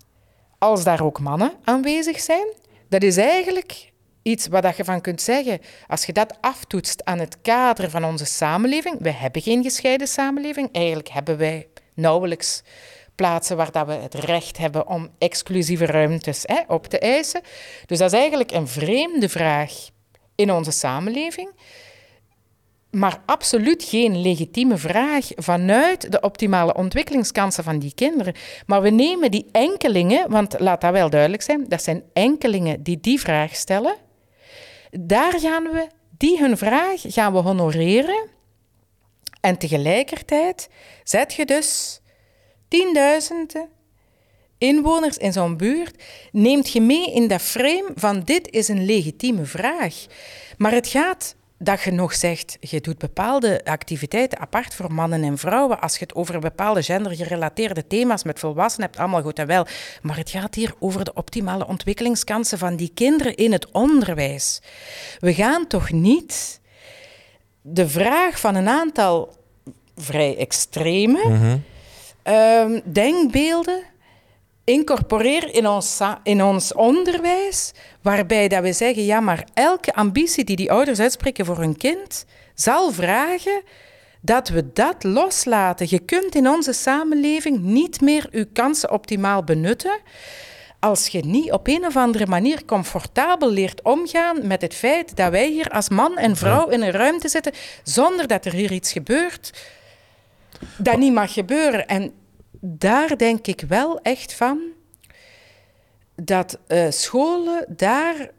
als daar ook mannen aanwezig zijn. Dat is eigenlijk iets wat je van kunt zeggen. Als je dat aftoetst aan het kader van onze samenleving. We hebben geen gescheiden samenleving. Eigenlijk hebben wij nauwelijks plaatsen waar dat we het recht hebben om exclusieve ruimtes hè, op te eisen. Dus dat is eigenlijk een vreemde vraag in onze samenleving, maar absoluut geen legitieme vraag vanuit de optimale ontwikkelingskansen van die kinderen. Maar we nemen die enkelingen, want laat dat wel duidelijk zijn, dat zijn enkelingen die die vraag stellen. Daar gaan we, die hun vraag gaan we honoreren. En tegelijkertijd zet je dus tienduizenden inwoners in zo'n buurt, neemt je mee in dat frame van dit is een legitieme vraag. Maar het gaat dat je nog zegt, je doet bepaalde activiteiten apart voor mannen en vrouwen. Als je het over bepaalde gendergerelateerde thema's met volwassenen hebt, allemaal goed en wel. Maar het gaat hier over de optimale ontwikkelingskansen van die kinderen in het onderwijs. We gaan toch niet de vraag van een aantal vrij extreme. Mhm um, denkbeelden incorporeren in ons, in ons onderwijs, waarbij dat we zeggen, ja, maar elke ambitie die die ouders uitspreken voor hun kind, zal vragen dat we dat loslaten. Je kunt in onze samenleving niet meer je kansen optimaal benutten als je niet op een of andere manier comfortabel leert omgaan met het feit dat wij hier als man en vrouw in een ruimte zitten zonder dat er hier iets gebeurt dat niet mag gebeuren. En daar denk ik wel echt van dat uh, scholen daar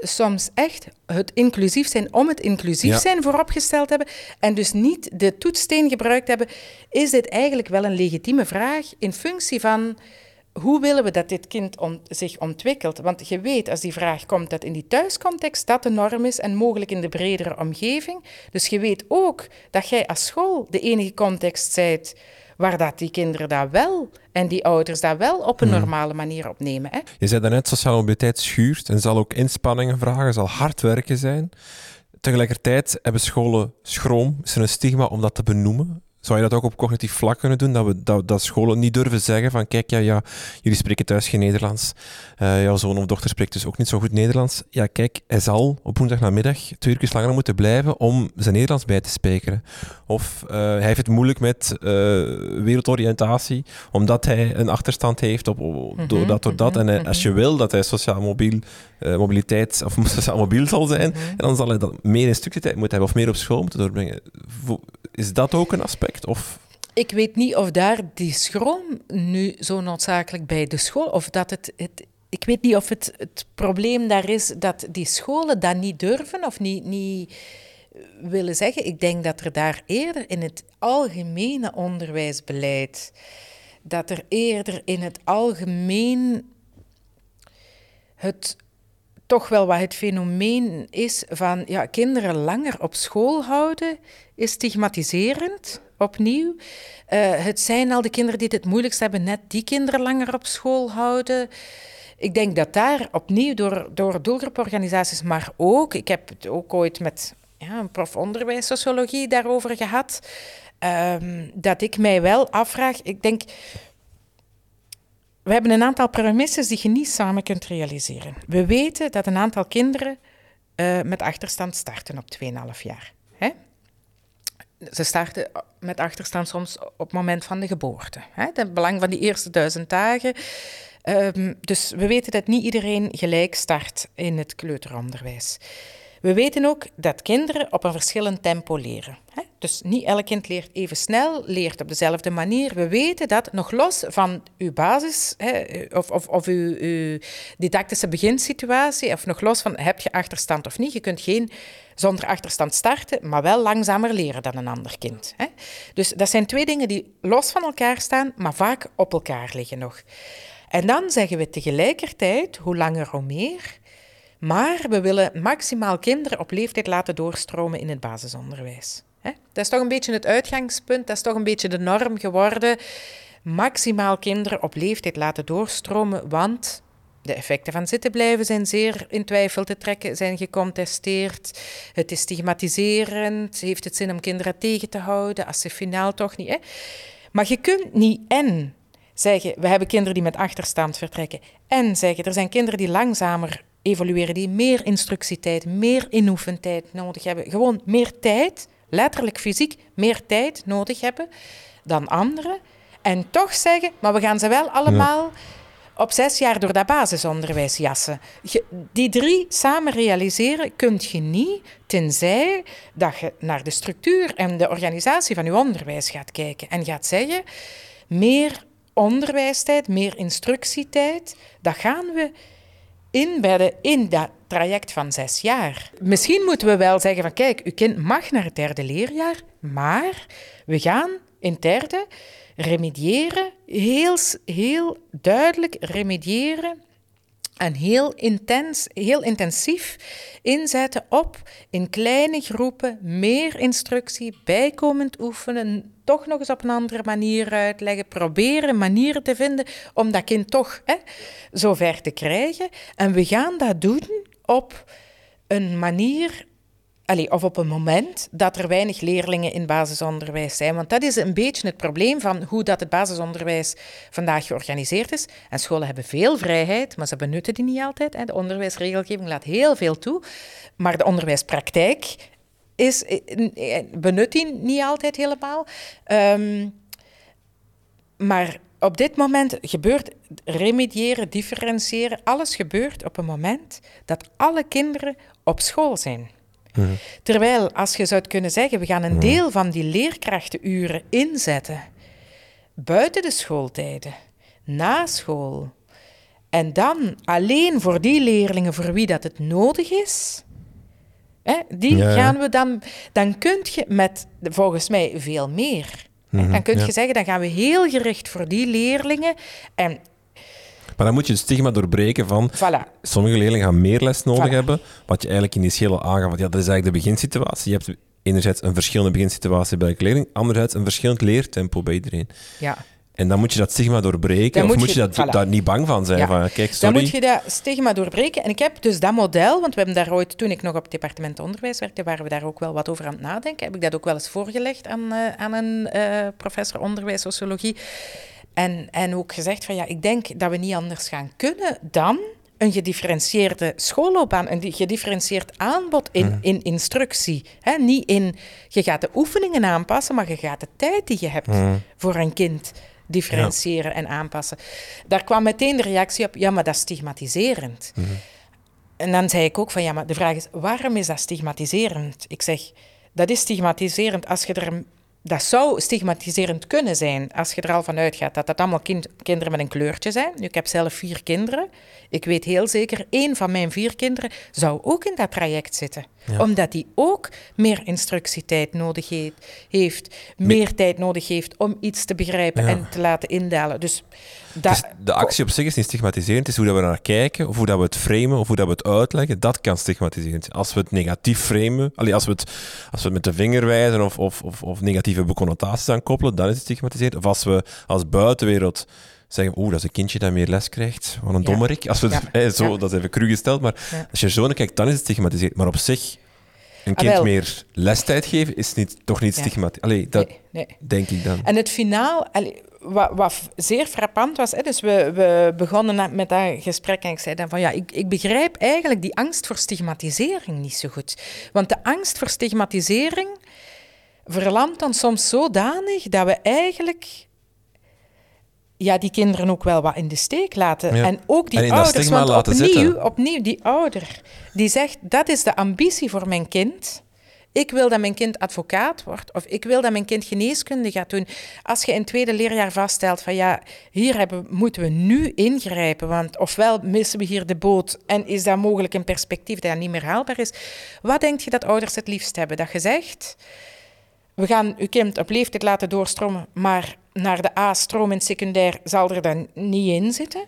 soms echt het inclusief zijn om het inclusief zijn vooropgesteld hebben en dus niet de toetssteen gebruikt hebben, is dit eigenlijk wel een legitieme vraag in functie van hoe willen we dat dit kind zich ontwikkelt? Want je weet als die vraag komt dat in die thuiscontext dat de norm is en mogelijk in de bredere omgeving. Dus je weet ook dat jij als school de enige context zijt waar dat die kinderen dat wel en die ouders dat wel op een hmm. normale manier opnemen. Hè? Je zei daarnet, sociale mobiliteit schuurt en zal ook inspanningen vragen, zal hard werken zijn. Tegelijkertijd hebben scholen schroom, is er een stigma om dat te benoemen. Zou je dat ook op cognitief vlak kunnen doen? Dat, we, dat, dat scholen niet durven zeggen van kijk, ja, ja, jullie spreken thuis geen Nederlands. Uh, jouw zoon of dochter spreekt dus ook niet zo goed Nederlands. Ja, kijk, hij zal op woensdagnamiddag twee uur langer moeten blijven om zijn Nederlands bij te spreken. Of uh, hij heeft het moeilijk met uh, wereldoriëntatie, omdat hij een achterstand heeft op, mm door dat, door dat. Mhm, en als je mhm. wil dat hij sociaal mobiel, mobiliteit of mobiel zal zijn, mhm. dan zal hij dat meer in stukje tijd moeten hebben of meer op school moeten doorbrengen. Is dat ook een aspect? Of? Ik weet niet of daar die schroom nu zo noodzakelijk bij de school, of dat het, het ik weet niet of het, het probleem daar is dat die scholen dat niet durven of niet, niet willen zeggen. Ik denk dat er daar eerder in het algemene onderwijsbeleid, dat er eerder in het algemeen het toch wel wat het fenomeen is van ja, kinderen langer op school houden, is stigmatiserend, opnieuw. Uh, het zijn al de kinderen die het moeilijkst hebben, net die kinderen langer op school houden. ik denk dat daar opnieuw door, door doelgroeporganisaties, maar ook, ik heb het ook ooit met ja, een prof onderwijs sociologie daarover gehad, ehm, dat ik mij wel afvraag, ik denk, we hebben een aantal premisses die je niet samen kunt realiseren. We weten dat een aantal kinderen uh, met achterstand starten op 2,5 jaar. Hè? Ze starten met achterstand soms op het moment van de geboorte. Hè? Het belang van die eerste duizend dagen. Um, dus we weten dat niet iedereen gelijk start in het kleuteronderwijs. We weten ook dat kinderen op een verschillend tempo leren. Dus niet elk kind leert even snel, leert op dezelfde manier. We weten dat nog los van uw basis of, of, of uw, uw didactische beginsituatie, of nog los van heb je achterstand of niet, je kunt geen zonder achterstand starten, maar wel langzamer leren dan een ander kind. Dus dat zijn twee dingen die los van elkaar staan, maar vaak op elkaar liggen nog. En dan zeggen we tegelijkertijd, hoe langer hoe meer, maar we willen maximaal kinderen op leeftijd laten doorstromen in het basisonderwijs. Dat is toch een beetje het uitgangspunt, dat is toch een beetje de norm geworden. Maximaal kinderen op leeftijd laten doorstromen, want de effecten van zitten blijven zijn zeer in twijfel te trekken, zijn gecontesteerd. Het is stigmatiserend, heeft het zin om kinderen tegen te houden, als ze finaal toch niet. Hè? Maar je kunt niet en zeggen, we hebben kinderen die met achterstand vertrekken, en zeggen, er zijn kinderen die langzamer evolueren, die meer instructietijd, meer inoefentijd nodig hebben. Gewoon meer tijd, letterlijk fysiek, meer tijd nodig hebben dan anderen. En toch zeggen, maar we gaan ze wel allemaal op zes jaar door dat basisonderwijs jassen. die drie samen realiseren kun je niet, tenzij dat je naar de structuur en de organisatie van je onderwijs gaat kijken en gaat zeggen, meer onderwijstijd, meer instructietijd, dat gaan we inbedden in dat traject van zes jaar. Misschien moeten we wel zeggen van kijk, uw kind mag naar het derde leerjaar, maar we gaan in derde remediëren, heel, heel duidelijk remediëren en heel, intens, heel intensief inzetten op in kleine groepen meer instructie, bijkomend oefenen, toch nog eens op een andere manier uitleggen, proberen manieren te vinden om dat kind toch hè, zover te krijgen. En we gaan dat doen op een manier of op een moment dat er weinig leerlingen in basisonderwijs zijn. Want dat is een beetje het probleem van hoe dat het basisonderwijs vandaag georganiseerd is. En scholen hebben veel vrijheid, maar ze benutten die niet altijd. De onderwijsregelgeving laat heel veel toe. Maar de onderwijspraktijk is, eh, benut die niet altijd helemaal. Um, maar op dit moment gebeurt remediëren, differentiëren, alles gebeurt op een moment dat alle kinderen op school zijn. Mhm. Terwijl, als je zou kunnen zeggen, we gaan een mhm. deel van die leerkrachtenuren inzetten buiten de schooltijden, na school, en dan alleen voor die leerlingen voor wie dat het nodig is, hè, die gaan we dan, dan kun je met volgens mij veel meer. Mhm, dan kun je zeggen, dan gaan we heel gericht voor die leerlingen. En maar dan moet je het stigma doorbreken van voilà. sommige leerlingen gaan meer les nodig hebben. Wat je eigenlijk initieel al aangaf, ja, dat is eigenlijk de beginsituatie. Je hebt enerzijds een verschillende beginsituatie bij elke leerling, anderzijds een verschillend leertempo bij iedereen. Ja. En dan moet je dat stigma doorbreken, of moet je, dat, daar niet bang van zijn? Van, kijk, sorry. Dan moet je dat stigma doorbreken. En ik heb dus dat model, want we hebben daar ooit, toen ik nog op het departement onderwijs werkte, waren we daar ook wel wat over aan het nadenken. Heb ik dat ook wel eens voorgelegd aan, uh, aan een uh, professor onderwijs sociologie. En, en ook gezegd van ja, ik denk dat we niet anders gaan kunnen dan een gedifferentieerde schoolloopbaan, een gedifferentieerd aanbod in, mhm. in instructie. He, niet in, je gaat de oefeningen aanpassen, maar je gaat de tijd die je hebt mhm. voor een kind differentiëren en aanpassen. Daar kwam meteen de reactie op, ja, maar dat is stigmatiserend. Mhm. En dan zei ik ook van, ja, maar de vraag is, waarom is dat stigmatiserend? Ik zeg, dat is stigmatiserend als je er dat zou stigmatiserend kunnen zijn als je er al van uitgaat dat dat allemaal kinderen met een kleurtje zijn. Nu, ik heb zelf vier kinderen. Ik weet heel zeker, één van mijn vier kinderen zou ook in dat traject zitten. Omdat die ook meer instructietijd nodig heeft, meer tijd nodig heeft om iets te begrijpen en te laten indalen. Dus dus de actie op zich is niet stigmatiserend, het is hoe dat we naar kijken, of hoe dat we het framen, of hoe dat we het uitleggen, dat kan stigmatiserend zijn. Als we het negatief framen, allee, als, we het, als we het met de vinger wijzen of, of, of, negatieve connotaties aan koppelen, dan is het stigmatiserend. Of als we als buitenwereld zeggen, oeh, dat is een kindje dat meer les krijgt, wat een ja. dommerik. Als we ja. zo, Dat is even cru gesteld, maar als je zo naar kijkt, dan is het stigmatiserend. Maar op zich, een kind ah, meer lestijd geven, is niet, toch niet stigmatiserend. Allee, dat nee, denk ik dan. En het finaal... wat, wat, zeer frappant was, hè, dus we, we begonnen met dat gesprek en ik zei dan van ja, ik, ik begrijp eigenlijk die angst voor stigmatisering niet zo goed. Want de angst voor stigmatisering verlamt dan soms zodanig dat we eigenlijk ja, die kinderen ook wel wat in de steek laten. En ook die ouders. Want opnieuw, opnieuw, die ouder die zegt: dat is de ambitie voor mijn kind. Ik wil dat mijn kind advocaat wordt of ik wil dat mijn kind geneeskunde gaat doen. Als je in het tweede leerjaar vaststelt van ja, hier hebben, moeten we nu ingrijpen, want ofwel missen we hier de boot en is dat mogelijk een perspectief dat niet meer haalbaar is. Wat denk je dat ouders het liefst hebben? Dat je zegt, we gaan uw kind op leeftijd laten doorstromen, maar naar de A-stroom in secundair zal er dan niet in zitten.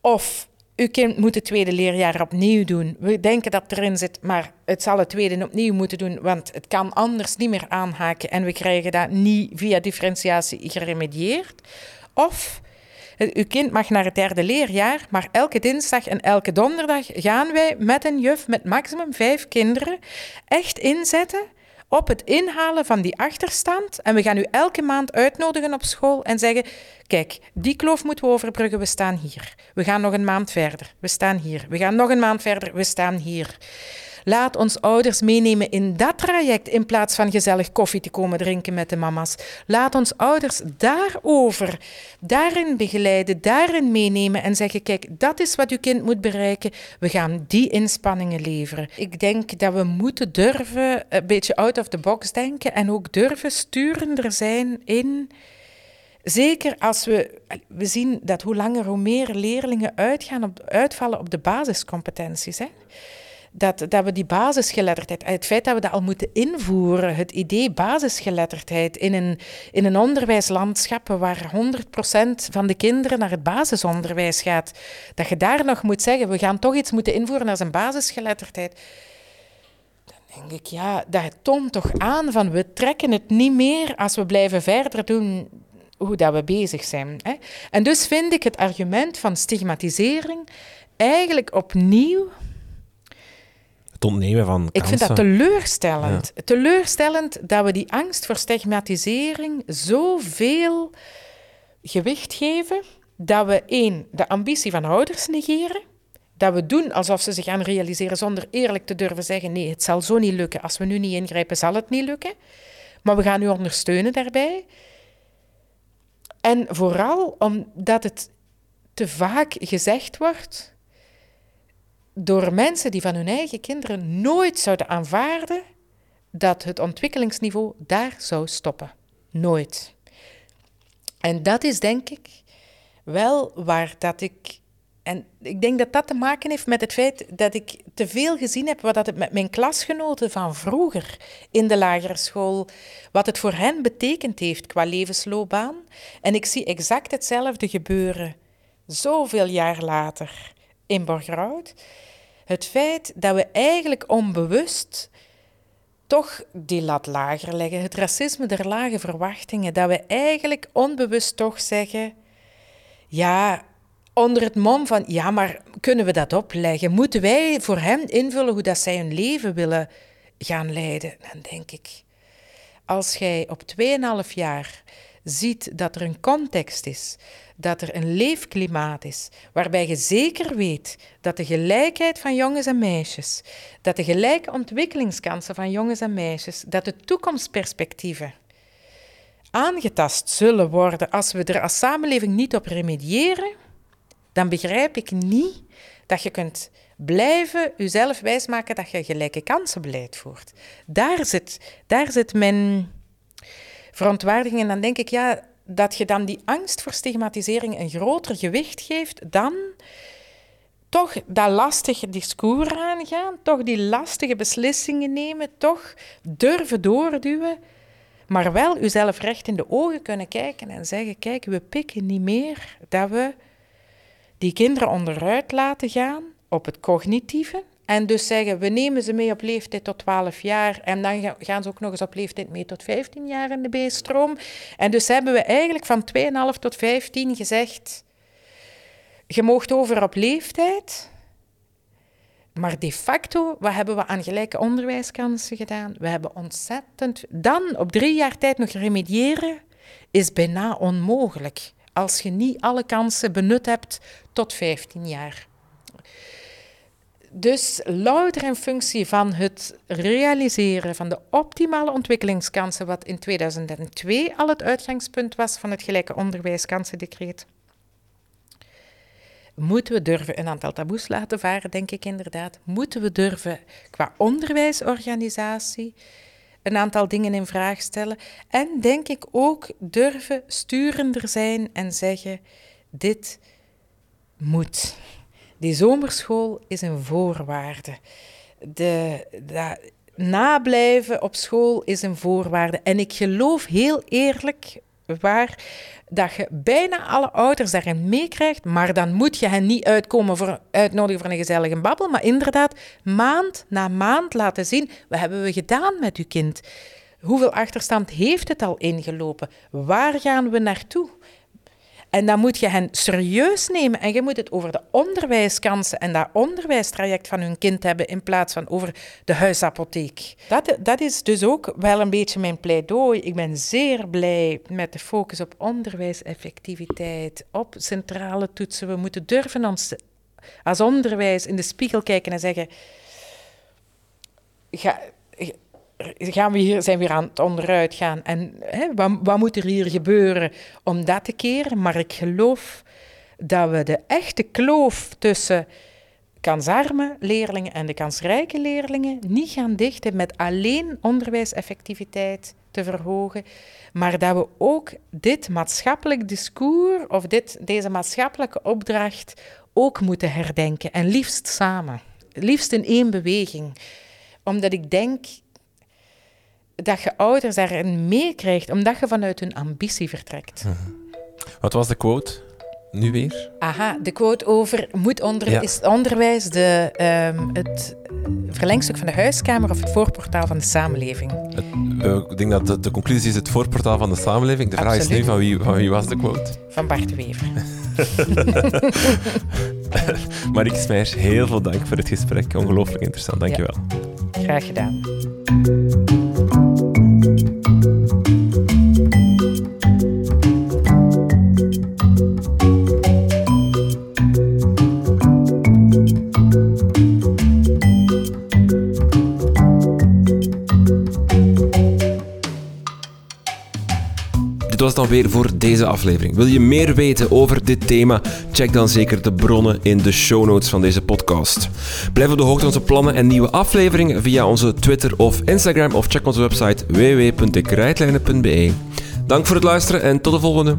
Of uw kind moet het tweede leerjaar opnieuw doen. We denken dat het erin zit, maar het zal het tweede opnieuw moeten doen, want het kan anders niet meer aanhaken en we krijgen dat niet via differentiatie geremedieerd. Of uw kind mag naar het derde leerjaar, maar elke dinsdag en elke donderdag gaan wij met een juf met maximum vijf kinderen echt inzetten op het inhalen van die achterstand. En we gaan u elke maand uitnodigen op school en zeggen: Kijk, die kloof moeten we overbruggen, we staan hier. We gaan nog een maand verder, we staan hier. We gaan nog een maand verder, we staan hier. Laat ons ouders meenemen in dat traject in plaats van gezellig koffie te komen drinken met de mama's. Laat ons ouders daarover, daarin begeleiden, daarin meenemen en zeggen: kijk, dat is wat uw kind moet bereiken. We gaan die inspanningen leveren. Ik denk dat we moeten durven een beetje out of the box denken en ook durven sturender zijn in. Zeker als we, we zien dat hoe langer hoe meer leerlingen uitgaan op, uitvallen op de basiscompetenties. Hè dat, dat we die basisgeletterdheid, het feit dat we dat al moeten invoeren, het idee basisgeletterdheid in een, in een onderwijslandschap waar 100% van de kinderen naar het basisonderwijs gaat, dat je daar nog moet zeggen, we gaan toch iets moeten invoeren als een basisgeletterdheid. Dan denk ik, ja, dat toont toch aan van we trekken het niet meer als we blijven verder doen hoe dat we bezig zijn. Hè? En dus vind ik het argument van stigmatisering eigenlijk opnieuw het ontnemen van Ik vind dat teleurstellend. Teleurstellend dat we die angst voor stigmatisering zoveel gewicht geven, dat we één, de ambitie van ouders negeren, dat we doen alsof ze zich gaan realiseren zonder eerlijk te durven zeggen, nee, het zal zo niet lukken. Als we nu niet ingrijpen, zal het niet lukken. Maar we gaan u ondersteunen daarbij. En vooral omdat het te vaak gezegd wordt, door mensen die van hun eigen kinderen nooit zouden aanvaarden dat het ontwikkelingsniveau daar zou stoppen. Nooit. En dat is denk ik wel waar dat ik. En ik denk dat dat te maken heeft met het feit dat ik te veel gezien heb wat het met mijn klasgenoten van vroeger in de lagere school, wat het voor hen betekend heeft qua levensloopbaan. En ik zie exact hetzelfde gebeuren zoveel jaar later in Borgerhout het feit dat we eigenlijk onbewust toch die lat lager leggen, het racisme der lage verwachtingen, dat we eigenlijk onbewust toch zeggen, ja, onder het mom van, ja, maar kunnen we dat opleggen? Moeten wij voor hen invullen hoe dat zij hun leven willen gaan leiden? Dan denk ik, als jij op 2,5 jaar ziet dat er een context is, dat er een leefklimaat is, waarbij je zeker weet dat de gelijkheid van jongens en meisjes, dat de gelijke ontwikkelingskansen van jongens en meisjes, dat de toekomstperspectieven aangetast zullen worden als we er als samenleving niet op remediëren, dan begrijp ik niet dat je kunt blijven jezelf wijsmaken dat je gelijke kansenbeleid voert. Daar zit, daar zit mijn verontwaardiging en dan denk ik, ja, dat je dan die angst voor stigmatisering een groter gewicht geeft dan toch dat lastige discours aangaan, toch die lastige beslissingen nemen, toch durven doorduwen, maar wel uzelf recht in de ogen kunnen kijken en zeggen: kijk, we pikken niet meer dat we die kinderen onderuit laten gaan op het cognitieve En dus zeggen, we nemen ze mee op leeftijd tot 12 jaar. En dan gaan ze ook nog eens op leeftijd mee tot 15 jaar in de B-stroom. En dus hebben we eigenlijk van 2,5 tot 15 gezegd... Je moogt over op leeftijd... Maar de facto, wat hebben we aan gelijke onderwijskansen gedaan? We hebben ontzettend... Dan op drie jaar tijd nog remediëren is bijna onmogelijk. Als je niet alle kansen benut hebt tot 15 jaar. Dus louter in functie van het realiseren van de optimale ontwikkelingskansen, wat in 2002 al het uitgangspunt was van het gelijke onderwijskansendecreet, moeten we durven een aantal taboes laten varen, denk ik inderdaad. Moeten we durven qua onderwijsorganisatie een aantal dingen in vraag stellen. En denk ik ook durven sturender zijn en zeggen: dit moet. Die zomerschool is een voorwaarde. De, nablijven op school is een voorwaarde. En ik geloof heel eerlijk waar dat je bijna alle ouders daarin meekrijgt, maar dan moet je hen niet uitkomen voor, uitnodigen voor een gezellige babbel, maar inderdaad maand na maand laten zien, wat hebben we gedaan met uw kind? Hoeveel achterstand heeft het al ingelopen? Waar gaan we naartoe? En dan moet je hen serieus nemen en je moet het over de onderwijskansen en dat onderwijstraject van hun kind hebben in plaats van over de huisapotheek. Dat, dat is dus ook wel een beetje mijn pleidooi. Ik ben zeer blij met de focus op onderwijseffectiviteit, op centrale toetsen. We moeten durven ons als onderwijs in de spiegel kijken en zeggen... Ga, gaan we hier, zijn we aan het onderuit gaan. En hè, wat, wat moet er hier gebeuren om dat te keren? Maar ik geloof dat we de echte kloof tussen kansarme leerlingen en de kansrijke leerlingen niet gaan dichten met alleen onderwijseffectiviteit te verhogen, maar dat we ook dit maatschappelijk discours of dit, deze maatschappelijke opdracht ook moeten herdenken en liefst samen, liefst in één beweging. Omdat ik denk dat je ouders daarin meekrijgt, omdat je vanuit hun ambitie vertrekt. Mhm. Wat was de quote? Nu weer? Aha, de quote over moet onder, is onderwijs de, um, het verlengstuk van de huiskamer of het voorportaal van de samenleving? Het, uh, ik denk dat de, de, conclusie is het voorportaal van de samenleving. De vraag is nu van wie, van wie was de quote? Van Bart Wever. Marieke Smeijers, heel veel dank voor het gesprek. Ongelooflijk interessant, dankjewel. Ja. Graag gedaan. you Dit was dan weer voor deze aflevering. Wil je meer weten over dit thema? Check dan zeker de bronnen in de show notes van deze podcast. Blijf op de hoogte van onze plannen en nieuwe afleveringen via onze Twitter of Instagram of check onze website www.dekrijtlijnen.be. Dank voor het luisteren en tot de volgende.